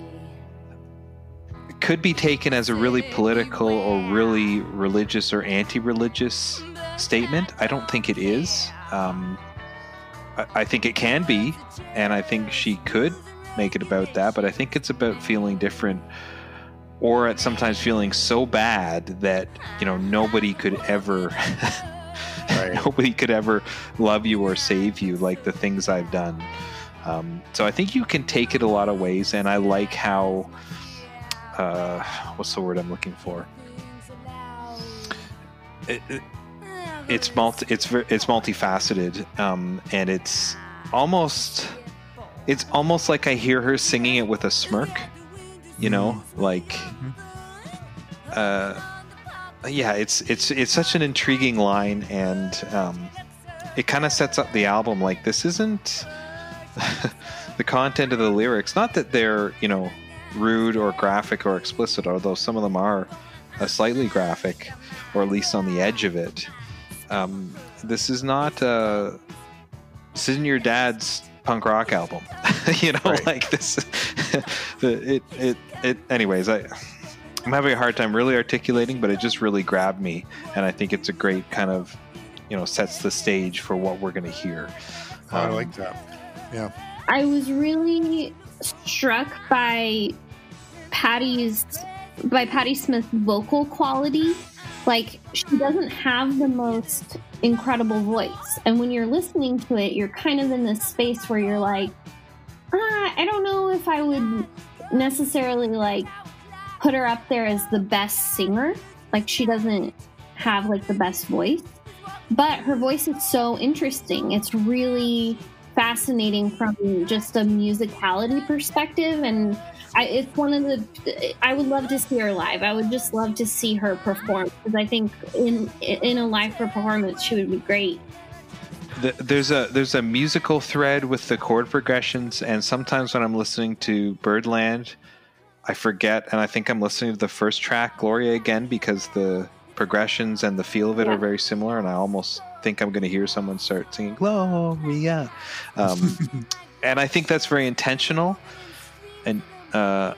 could be taken as a really political or really religious or anti-religious statement. I don't think it is. Um, I, I think it can be, and I think she could make it about that. But I think it's about feeling different, or at sometimes feeling so bad that you know nobody could ever, nobody could ever love you or save you like the things I've done. Um, so I think you can take it a lot of ways, and I like how. Uh, what's the word I'm looking for? It, it, it's multi it's it's multifaceted um, and it's almost it's almost like I hear her singing it with a smirk you know like uh yeah it's it's it's such an intriguing line and um it kind of sets up the album like this isn't the content of the lyrics. Not that they're you know rude or graphic or explicit although some of them are uh, slightly graphic or at least on the edge of it. Um, this is not uh, this isn't your dad's punk rock album you know Right. like this the, it it it anyways i i'm having a hard time really articulating but it just really grabbed me and i think it's a great kind of you know sets the stage for what we're going to hear I Um, like that. Yeah. I was really struck by Patti's by Patti Smith's vocal quality. Like she doesn't have the most incredible voice, and when you're listening to it, you're kind of in this space where you're like, ah, I don't know if I would necessarily like put her up there as the best singer. Like she doesn't have like the best voice, but her voice is so interesting. It's really fascinating from just a musicality perspective and I, it's one of the i would love to see her live. I would just love to see her perform because i think in in a live performance she would be great. The, there's a there's a musical thread with the chord progressions and sometimes when i'm listening to birdland i forget and i think i'm listening to the first track gloria again because the progressions and the feel of it Yeah. are very similar and i almost think i'm going to hear someone start singing gloria. Um, and i think that's very intentional and uh,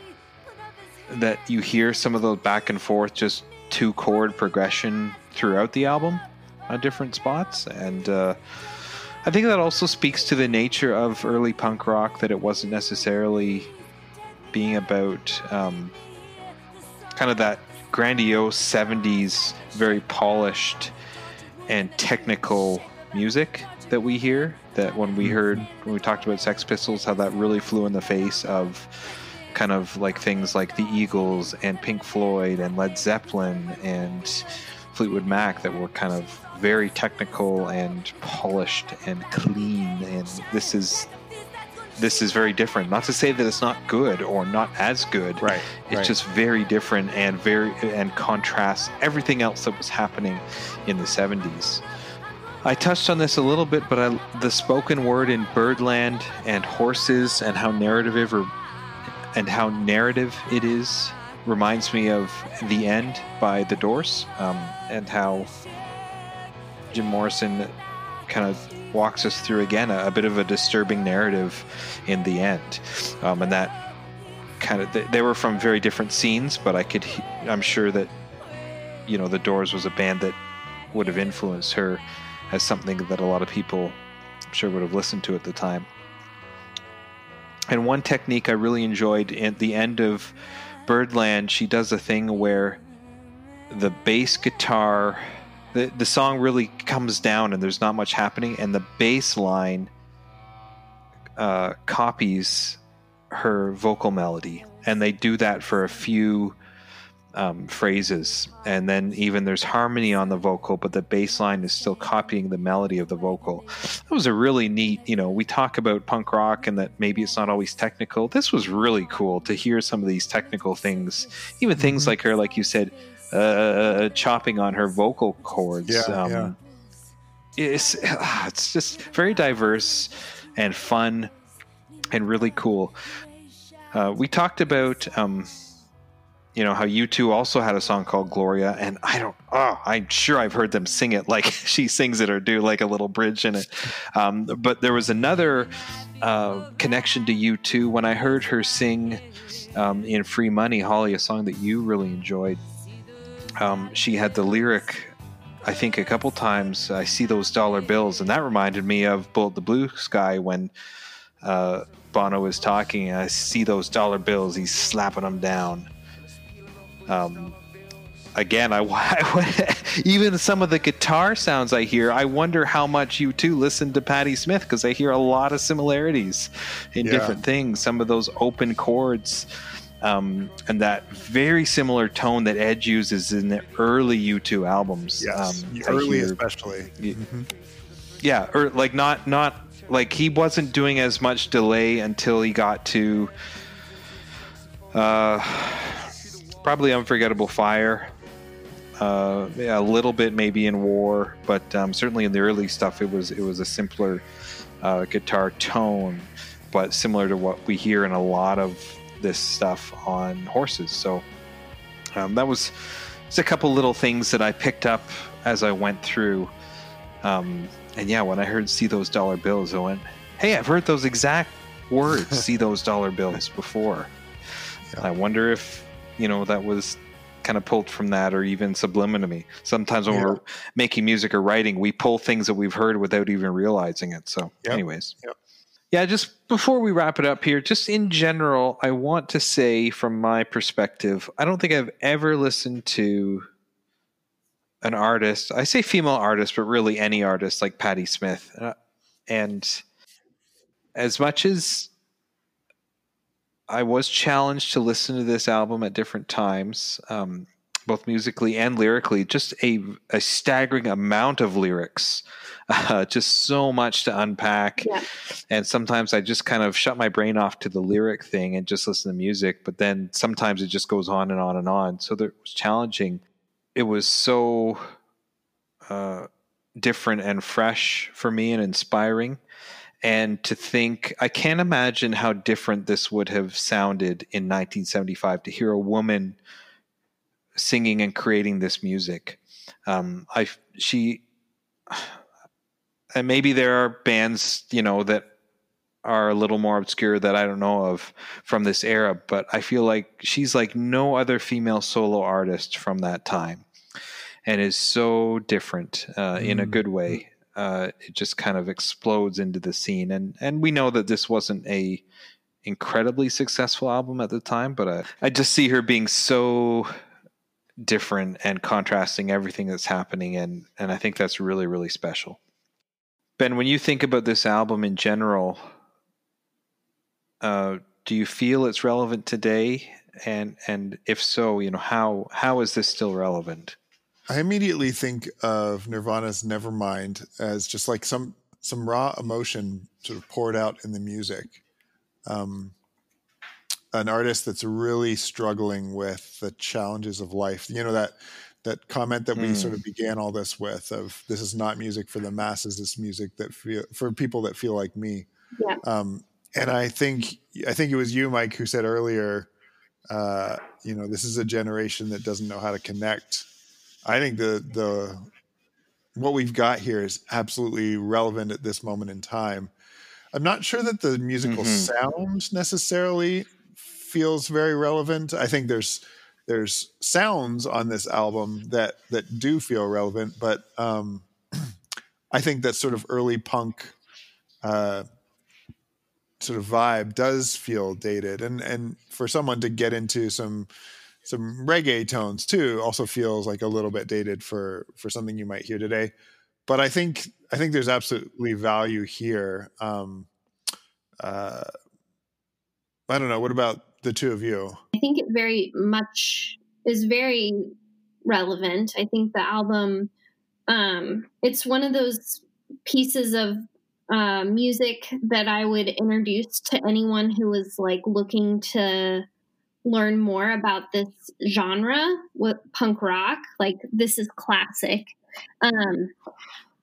that you hear some of those back and forth just two chord progression throughout the album on different spots and uh, I think that also speaks to the nature of early punk rock that it wasn't necessarily being about um, kind of that grandiose 70s, very polished and technical music that we hear. That when we heard, when we talked about Sex Pistols, how that really flew in the face of kind of like things like the Eagles and Pink Floyd and Led Zeppelin and Fleetwood Mac that were kind of very technical and polished and clean. And this is this is very different. Not to say that it's not good or not as good. Right, it's right. just very different and very and contrasts everything else that was happening in the 70s I touched on this a little bit, but I, the spoken word in Birdland and horses and how narrative or, and how narrative it is reminds me of "The End" by The Doors, um, and how Jim Morrison kind of walks us through again a, a bit of a disturbing narrative in the end, um, and that kind of they, they were from very different scenes, but I could I'm sure that you know The Doors was a band that would have influenced her as something that a lot of people I'm sure would have listened to at the time. And one technique I really enjoyed at the end of Birdland, she does a thing where the bass guitar, the, the song really comes down and there's not much happening, and the bass line uh, copies her vocal melody. And they do that for a few um, phrases, and then even there's harmony on the vocal, but the bass line is still copying the melody of the vocal. That was a really neat. You know, we talk about punk rock and that maybe it's not always technical. This was really cool to hear some of these technical things, even things mm-hmm. like her, like you said, uh, chopping on her vocal cords. Yeah, um, yeah. It's it's just very diverse and fun and really cool. Uh, we talked about. Um, you know how U2 also had a song called Gloria, and I don't. Oh, I'm sure I've heard them sing it like she sings it or do like a little bridge in it. Um, but there was another uh, connection to U2 when I heard her sing um, in Free Money, Holly, a song that you really enjoyed. Um, she had the lyric. I think a couple times I see those dollar bills, and that reminded me of Bullet the Blue Sky when uh, Bono was talking. I see those dollar bills, he's slapping them down um, again, I, I, even some of the guitar sounds I hear, I wonder how much U2 listen to Patti Smith because I hear a lot of similarities in yeah. different things. Some of those open chords. Um, and that very similar tone that Edge uses in the early U2 albums. Yes, um, early hear, especially. Mm-hmm. Yeah, or like not not like he wasn't doing as much delay until he got to. Uh, probably Unforgettable Fire. Uh, a little bit maybe in War, but um, certainly in the early stuff, it was it was a simpler uh, guitar tone, but similar to what we hear in a lot of this stuff on horses. So um, that was just a couple little things that I picked up as I went through. Um, and yeah, when I heard "See those dollar bills," I went, "Hey, I've heard those exact words, see those dollar bills before." Yeah. I wonder if you know that was kind of pulled from that or even subliminally. Sometimes when yeah. we're making music or writing, we pull things that we've heard without even realizing it. So, yep. anyways. Yep. Yeah, just before we wrap it up here, just in general, I want to say from my perspective, I don't think I've ever listened to an artist. I say female artist, but really any artist like Patti Smith. Uh, and as much as I was challenged to listen to this album at different times, um, both musically and lyrically. Just a, a staggering amount of lyrics, uh, just so much to unpack. Yeah. And sometimes I just kind of shut my brain off to the lyric thing and just listen to music. But then sometimes it just goes on and on and on. So it was challenging. It was so uh, different and fresh for me and inspiring and to think I can't imagine how different this would have sounded in 1975 to hear a woman singing and creating this music. Um, I she and maybe there are bands you know that are a little more obscure that I don't know of from this era, but I feel like she's like no other female solo artist from that time, and is so different uh, mm. in a good way uh, it just kind of explodes into the scene. And and we know that this wasn't a incredibly successful album at the time, but uh, I just see her being so different and contrasting everything that's happening, and and I think that's really really special. Ben, when you think about this album in general, uh, do you feel it's relevant today? And and if so, you know how how is this still relevant? I immediately think of Nirvana's Nevermind as just like some some raw emotion sort of poured out in the music. Um, an artist that's really struggling with the challenges of life. You know that that comment that we mm. sort of began all this with of this is not music for the masses. This music that feel for people that feel like me. Yeah. Um, and I think I think it was you, Mike, who said earlier. Uh, you know, this is a generation that doesn't know how to connect I think the the what we've got here is absolutely relevant at this moment in time. I'm not sure that the musical mm-hmm. sound necessarily feels very relevant. I think there's there's sounds on this album that that do feel relevant, but um, I think that sort of early punk uh, sort of vibe does feel dated, and and for someone to get into some some reggae tones too also feels like a little bit dated for for something you might hear today but i think i think there's absolutely value here um uh i don't know what about the two of you i think it very much is very relevant. I think the album um, it's one of those pieces of uh, music that I would introduce to anyone who was like looking to learn more about this genre with punk rock. Like this is classic. Um,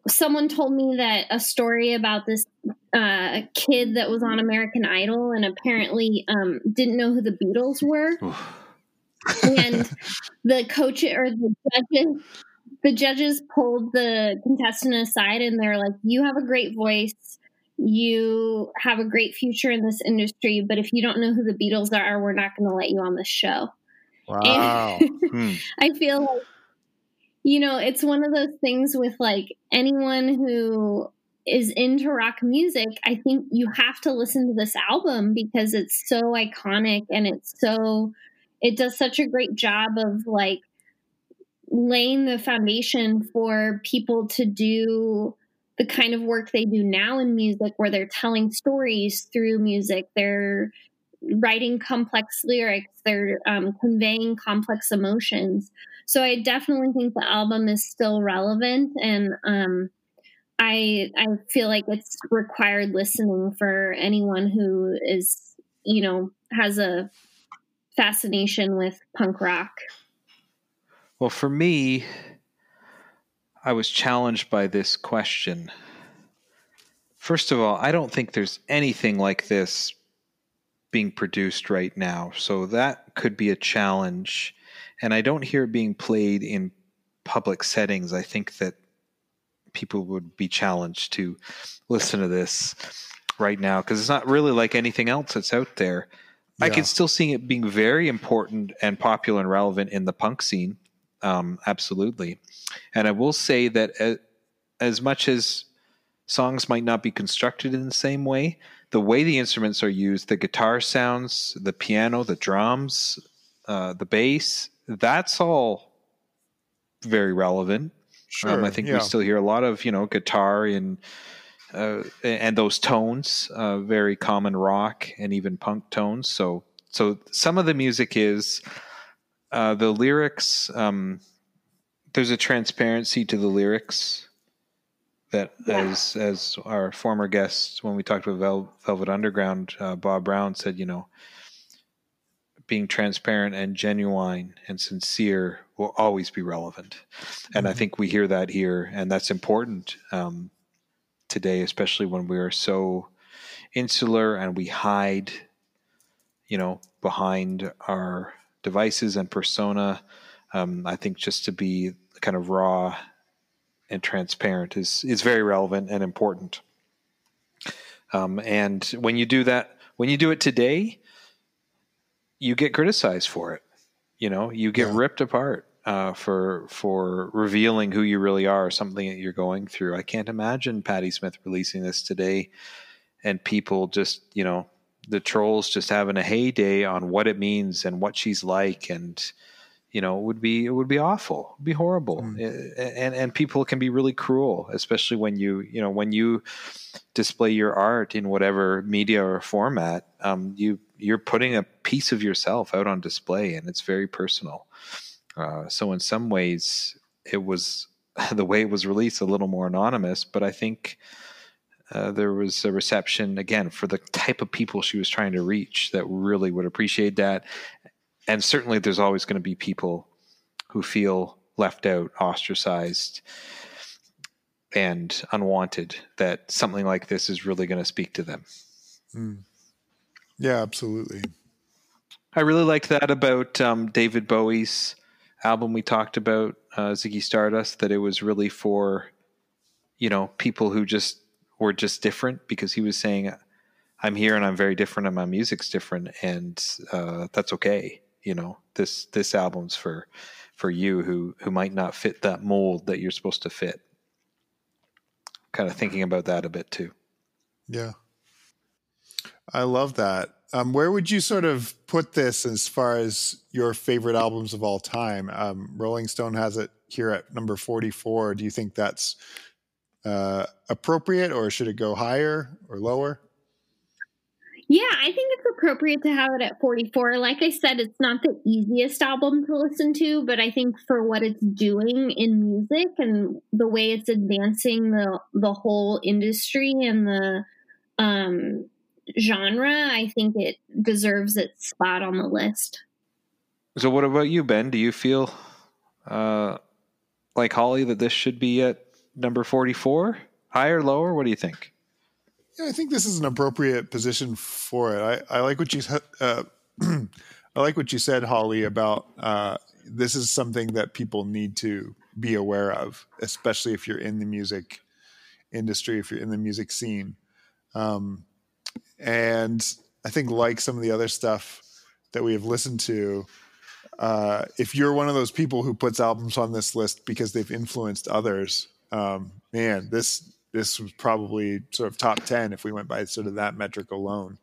someone told me that a story about this uh, kid that was on American Idol and apparently um, didn't know who the Beatles were. and the coach or the judges the judges pulled the contestant aside and they're like, You have a great voice. You have a great future in this industry, but if you don't know who the Beatles are, we're not going to let you on the show. Wow. hmm. I feel like, you know, it's one of those things with like anyone who is into rock music. I think you have to listen to this album because it's so iconic and it's so, it does such a great job of like laying the foundation for people to do the kind of work they do now in music where they're telling stories through music. They're writing complex lyrics. They're um, conveying complex emotions. So i definitely think the album is still relevant and um, i i feel like it's required listening for anyone who is you know has a fascination with punk rock. Well, for me, I was challenged by this question. First of all, I don't think there's anything like this being produced right now. So that could be a challenge. And I don't hear it being played in public settings. I think that people would be challenged to listen to this right now because it's not really like anything else that's out there. Yeah. I can still see it being very important and popular and relevant in the punk scene. Um, absolutely. And I will say that as, as much as songs might not be constructed in the same way, the way the instruments are used, the guitar sounds, the piano, the drums, uh, the bass, that's all very relevant. Sure, um, I think yeah. we still hear a lot of you know guitar and uh, and those tones, uh, very common rock and even punk tones. So so some of the music is uh, the lyrics, um, there's a transparency to the lyrics that, yeah. as as our former guest when we talked about Vel- Velvet Underground, uh, Bob Brown said, you know, being transparent and genuine and sincere will always be relevant, and mm-hmm. I think we hear that here, and that's important um, today, especially when we are so insular and we hide, you know, behind our devices and persona. Um, I think just to be kind of raw and transparent is is very relevant and important. Um, and when you do that, when you do it today, you get criticized for it. You know, you get yeah. ripped apart uh, for for revealing who you really are, something that you're going through. I can't imagine Patti Smith releasing this today, and people just you know the trolls just having a heyday on what it means and what she's like and you know it would be it would be awful be horrible mm. and and people can be really cruel especially when you you know when you display your art in whatever media or format um, you you're putting a piece of yourself out on display and it's very personal uh, so in some ways it was the way it was released a little more anonymous but i think uh, there was a reception again for the type of people she was trying to reach that really would appreciate that. And certainly, there's always going to be people who feel left out, ostracized, and unwanted. That something like this is really going to speak to them. Mm. Yeah, absolutely. I really liked that about um, David Bowie's album we talked about, uh, Ziggy Stardust, that it was really for, you know, people who just were just different because he was saying, I'm here and I'm very different and my music's different and uh, that's okay. You know, this this album's for for you who who might not fit that mold that you're supposed to fit. Kind of thinking about that a bit too. Yeah. I love that. Um, where would you sort of put this as far as your favorite albums of all time? Um, Rolling Stone has it here at number 44. Do you think that's uh, appropriate or should it go higher or lower? Yeah, I think it's appropriate to have it at 44. Like I said, it's not the easiest album to listen to, but I think for what it's doing in music and the way it's advancing the the whole industry and the um, genre, I think it deserves its spot on the list. So, what about you, Ben? Do you feel uh, like Holly that this should be at number 44? Higher, or lower? What do you think? Yeah, I think this is an appropriate position for it. I, I like what you uh, I like what you said, Holly, about uh, this is something that people need to be aware of, especially if you're in the music industry, if you're in the music scene. Um, and I think, like some of the other stuff that we have listened to, uh, if you're one of those people who puts albums on this list because they've influenced others, um, man, this this was probably sort of top 10 if we went by sort of that metric alone.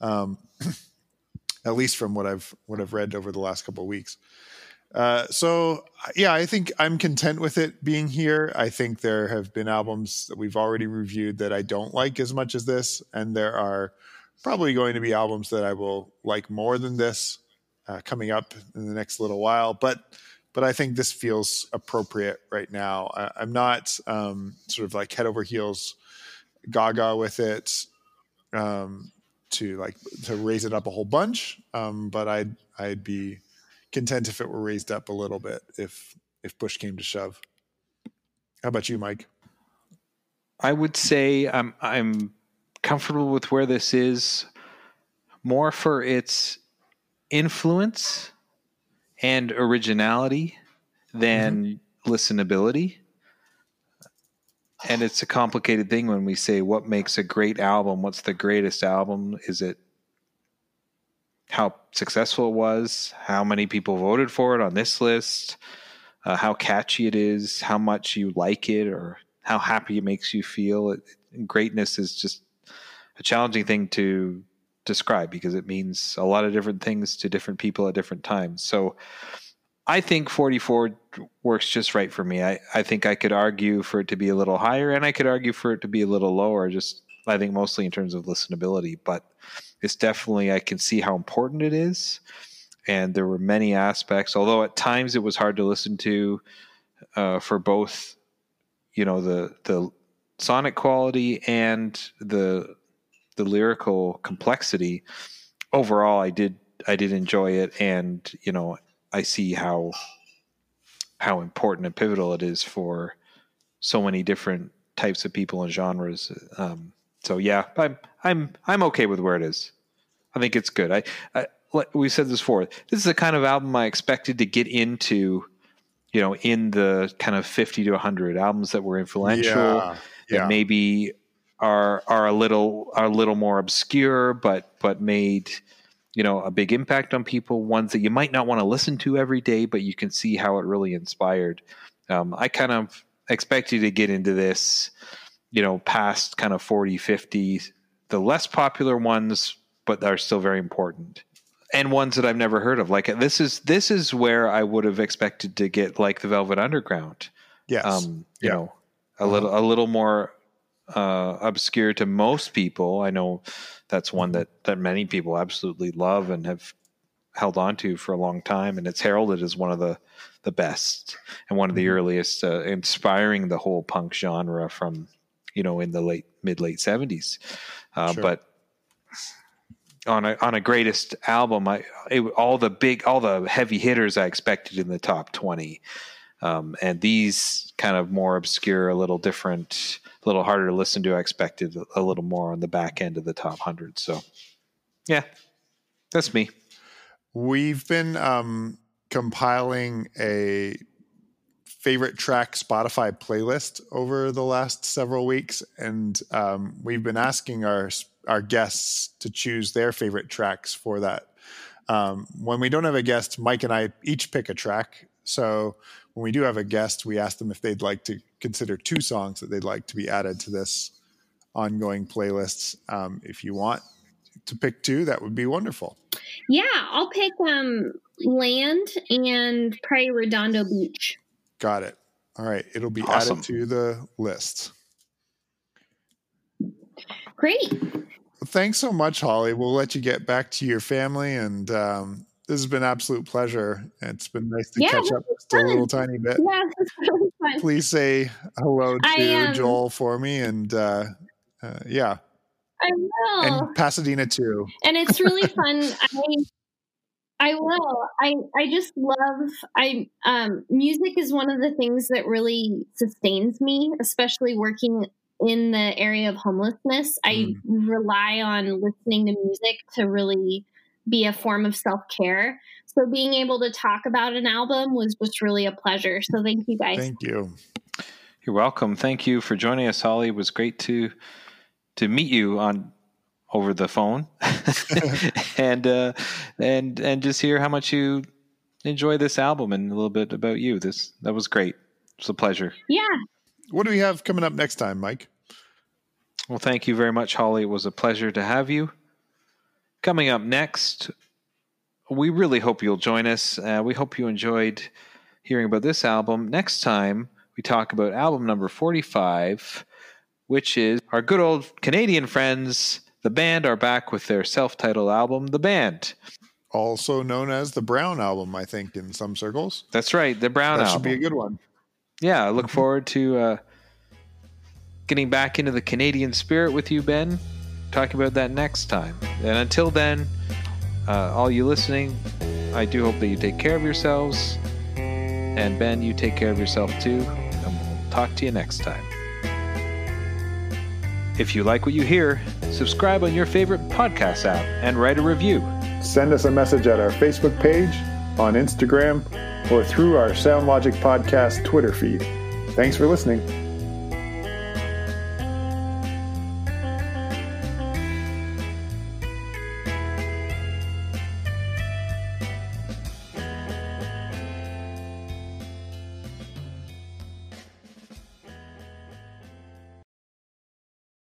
Um, at least from what i've what i've read over the last couple of weeks. Uh, so yeah i think i'm content with it being here. I think there have been albums that we've already reviewed that i don't like as much as this and there are probably going to be albums that i will like more than this uh, coming up in the next little while. But but I think this feels appropriate right now. I, am not um, sort of like head over heels gaga with it um, to like to raise it up a whole bunch, um, but I'd I'd be content if it were raised up a little bit if if push came to shove. How about you, Mike? I would say I'm I'm comfortable with where this is more for its influence and originality than mm-hmm. listenability. And it's a complicated thing when we say what makes a great album, what's the greatest album? Is it how successful it was, how many people voted for it on this list, uh, how catchy it is, how much you like it, or how happy it makes you feel. It, greatness is just a challenging thing to describe because it means a lot of different things to different people at different times. So I think 44 works just right for me. I, I think I could argue for it to be a little higher and I could argue for it to be a little lower, just I think mostly in terms of listenability. But it's definitely, I can see how important it is. And there were many aspects, although at times it was hard to listen to uh, for both, you know, the, the sonic quality and the the lyrical complexity, overall, I did I did enjoy it, and you know, I see how how important and pivotal it is for so many different types of people and genres. Um, so yeah, I'm I'm I'm okay with where it is. I think it's good. I, I we said this before. This is the kind of album I expected to get into, you know, in the kind of fifty to hundred albums that were influential. Yeah, yeah. That maybe are are a little are a little more obscure, but but made you know a big impact on people. Ones that you might not want to listen to every day, but you can see how it really inspired. Um, I kind of expect you to get into this, you know, past kind of 40, 50, the less popular ones, but are still very important. And ones that I've never heard of. Like this is this is where I would have expected to get like the Velvet Underground. Yes. Um, you yeah. know, a uh-huh. little a little more uh, obscure to most people. I know that's one mm-hmm. that that many people absolutely love and have held on to for a long time, and it's heralded as one of the the best and one of the mm-hmm. earliest, uh, inspiring the whole punk genre from you know in the late mid late seventies. Uh, sure. But on a on a greatest album, I it, all the big all the heavy hitters I expected in the top twenty. Um, and these kind of more obscure, a little different, a little harder to listen to. I expected a little more on the back end of the top hundred. So, yeah, that's me. We've been um, compiling a favorite track Spotify playlist over the last several weeks, and um, we've been asking our our guests to choose their favorite tracks for that. Um, when we don't have a guest, Mike and I each pick a track. So when we do have a guest, we ask them if they'd like to consider two songs that they'd like to be added to this ongoing playlists. Um, if you want to pick two, that would be wonderful. Yeah, I'll pick um, Land and Pray Redondo Beach. Got it. All right, it'll be awesome. added to the list. Great. thanks so much, Holly. We'll let you get back to your family, and um, this has been absolute pleasure. It's been nice to Yeah, catch up just a little tiny bit. Yeah, really. Please say hello to I, um, Joel for me, and uh, uh, yeah, I will. and Pasadena too. and it's really fun. I I will. I I just love I um music is one of the things that really sustains me, especially working in the area of homelessness. I rely on listening to music to really be a form of self-care. So being able to talk about an album was just really a pleasure. So thank you guys. Thank you. You're welcome. Thank you for joining us, Holly. It was great to to meet you on over the phone, and uh, and and just hear how much you enjoy this album and a little bit about you. This that was great. It's a pleasure. yeah. What do we have coming up next time, Mike? Well, thank you very much, Holly. It was a pleasure to have you. Coming up next, we really hope you'll join us. Uh, we hope you enjoyed hearing about this album. Next time, we talk about album number 45, which is our good old Canadian friends. The band are back with their self titled album, The Band. Also known as the Brown album, I think, in some circles. That's right, the Brown that album. should be a good one. yeah, I look forward to uh, getting back into the Canadian spirit with you, Ben. Talking about that next time. And until then, uh, all you listening, I do hope that you take care of yourselves. And Ben, you take care of yourself too. And we'll talk to you next time. If you like what you hear, subscribe on your favorite podcast app and write a review. Send us a message at our Facebook page, on Instagram, or through our SoundLogic Podcast Twitter feed. Thanks for listening.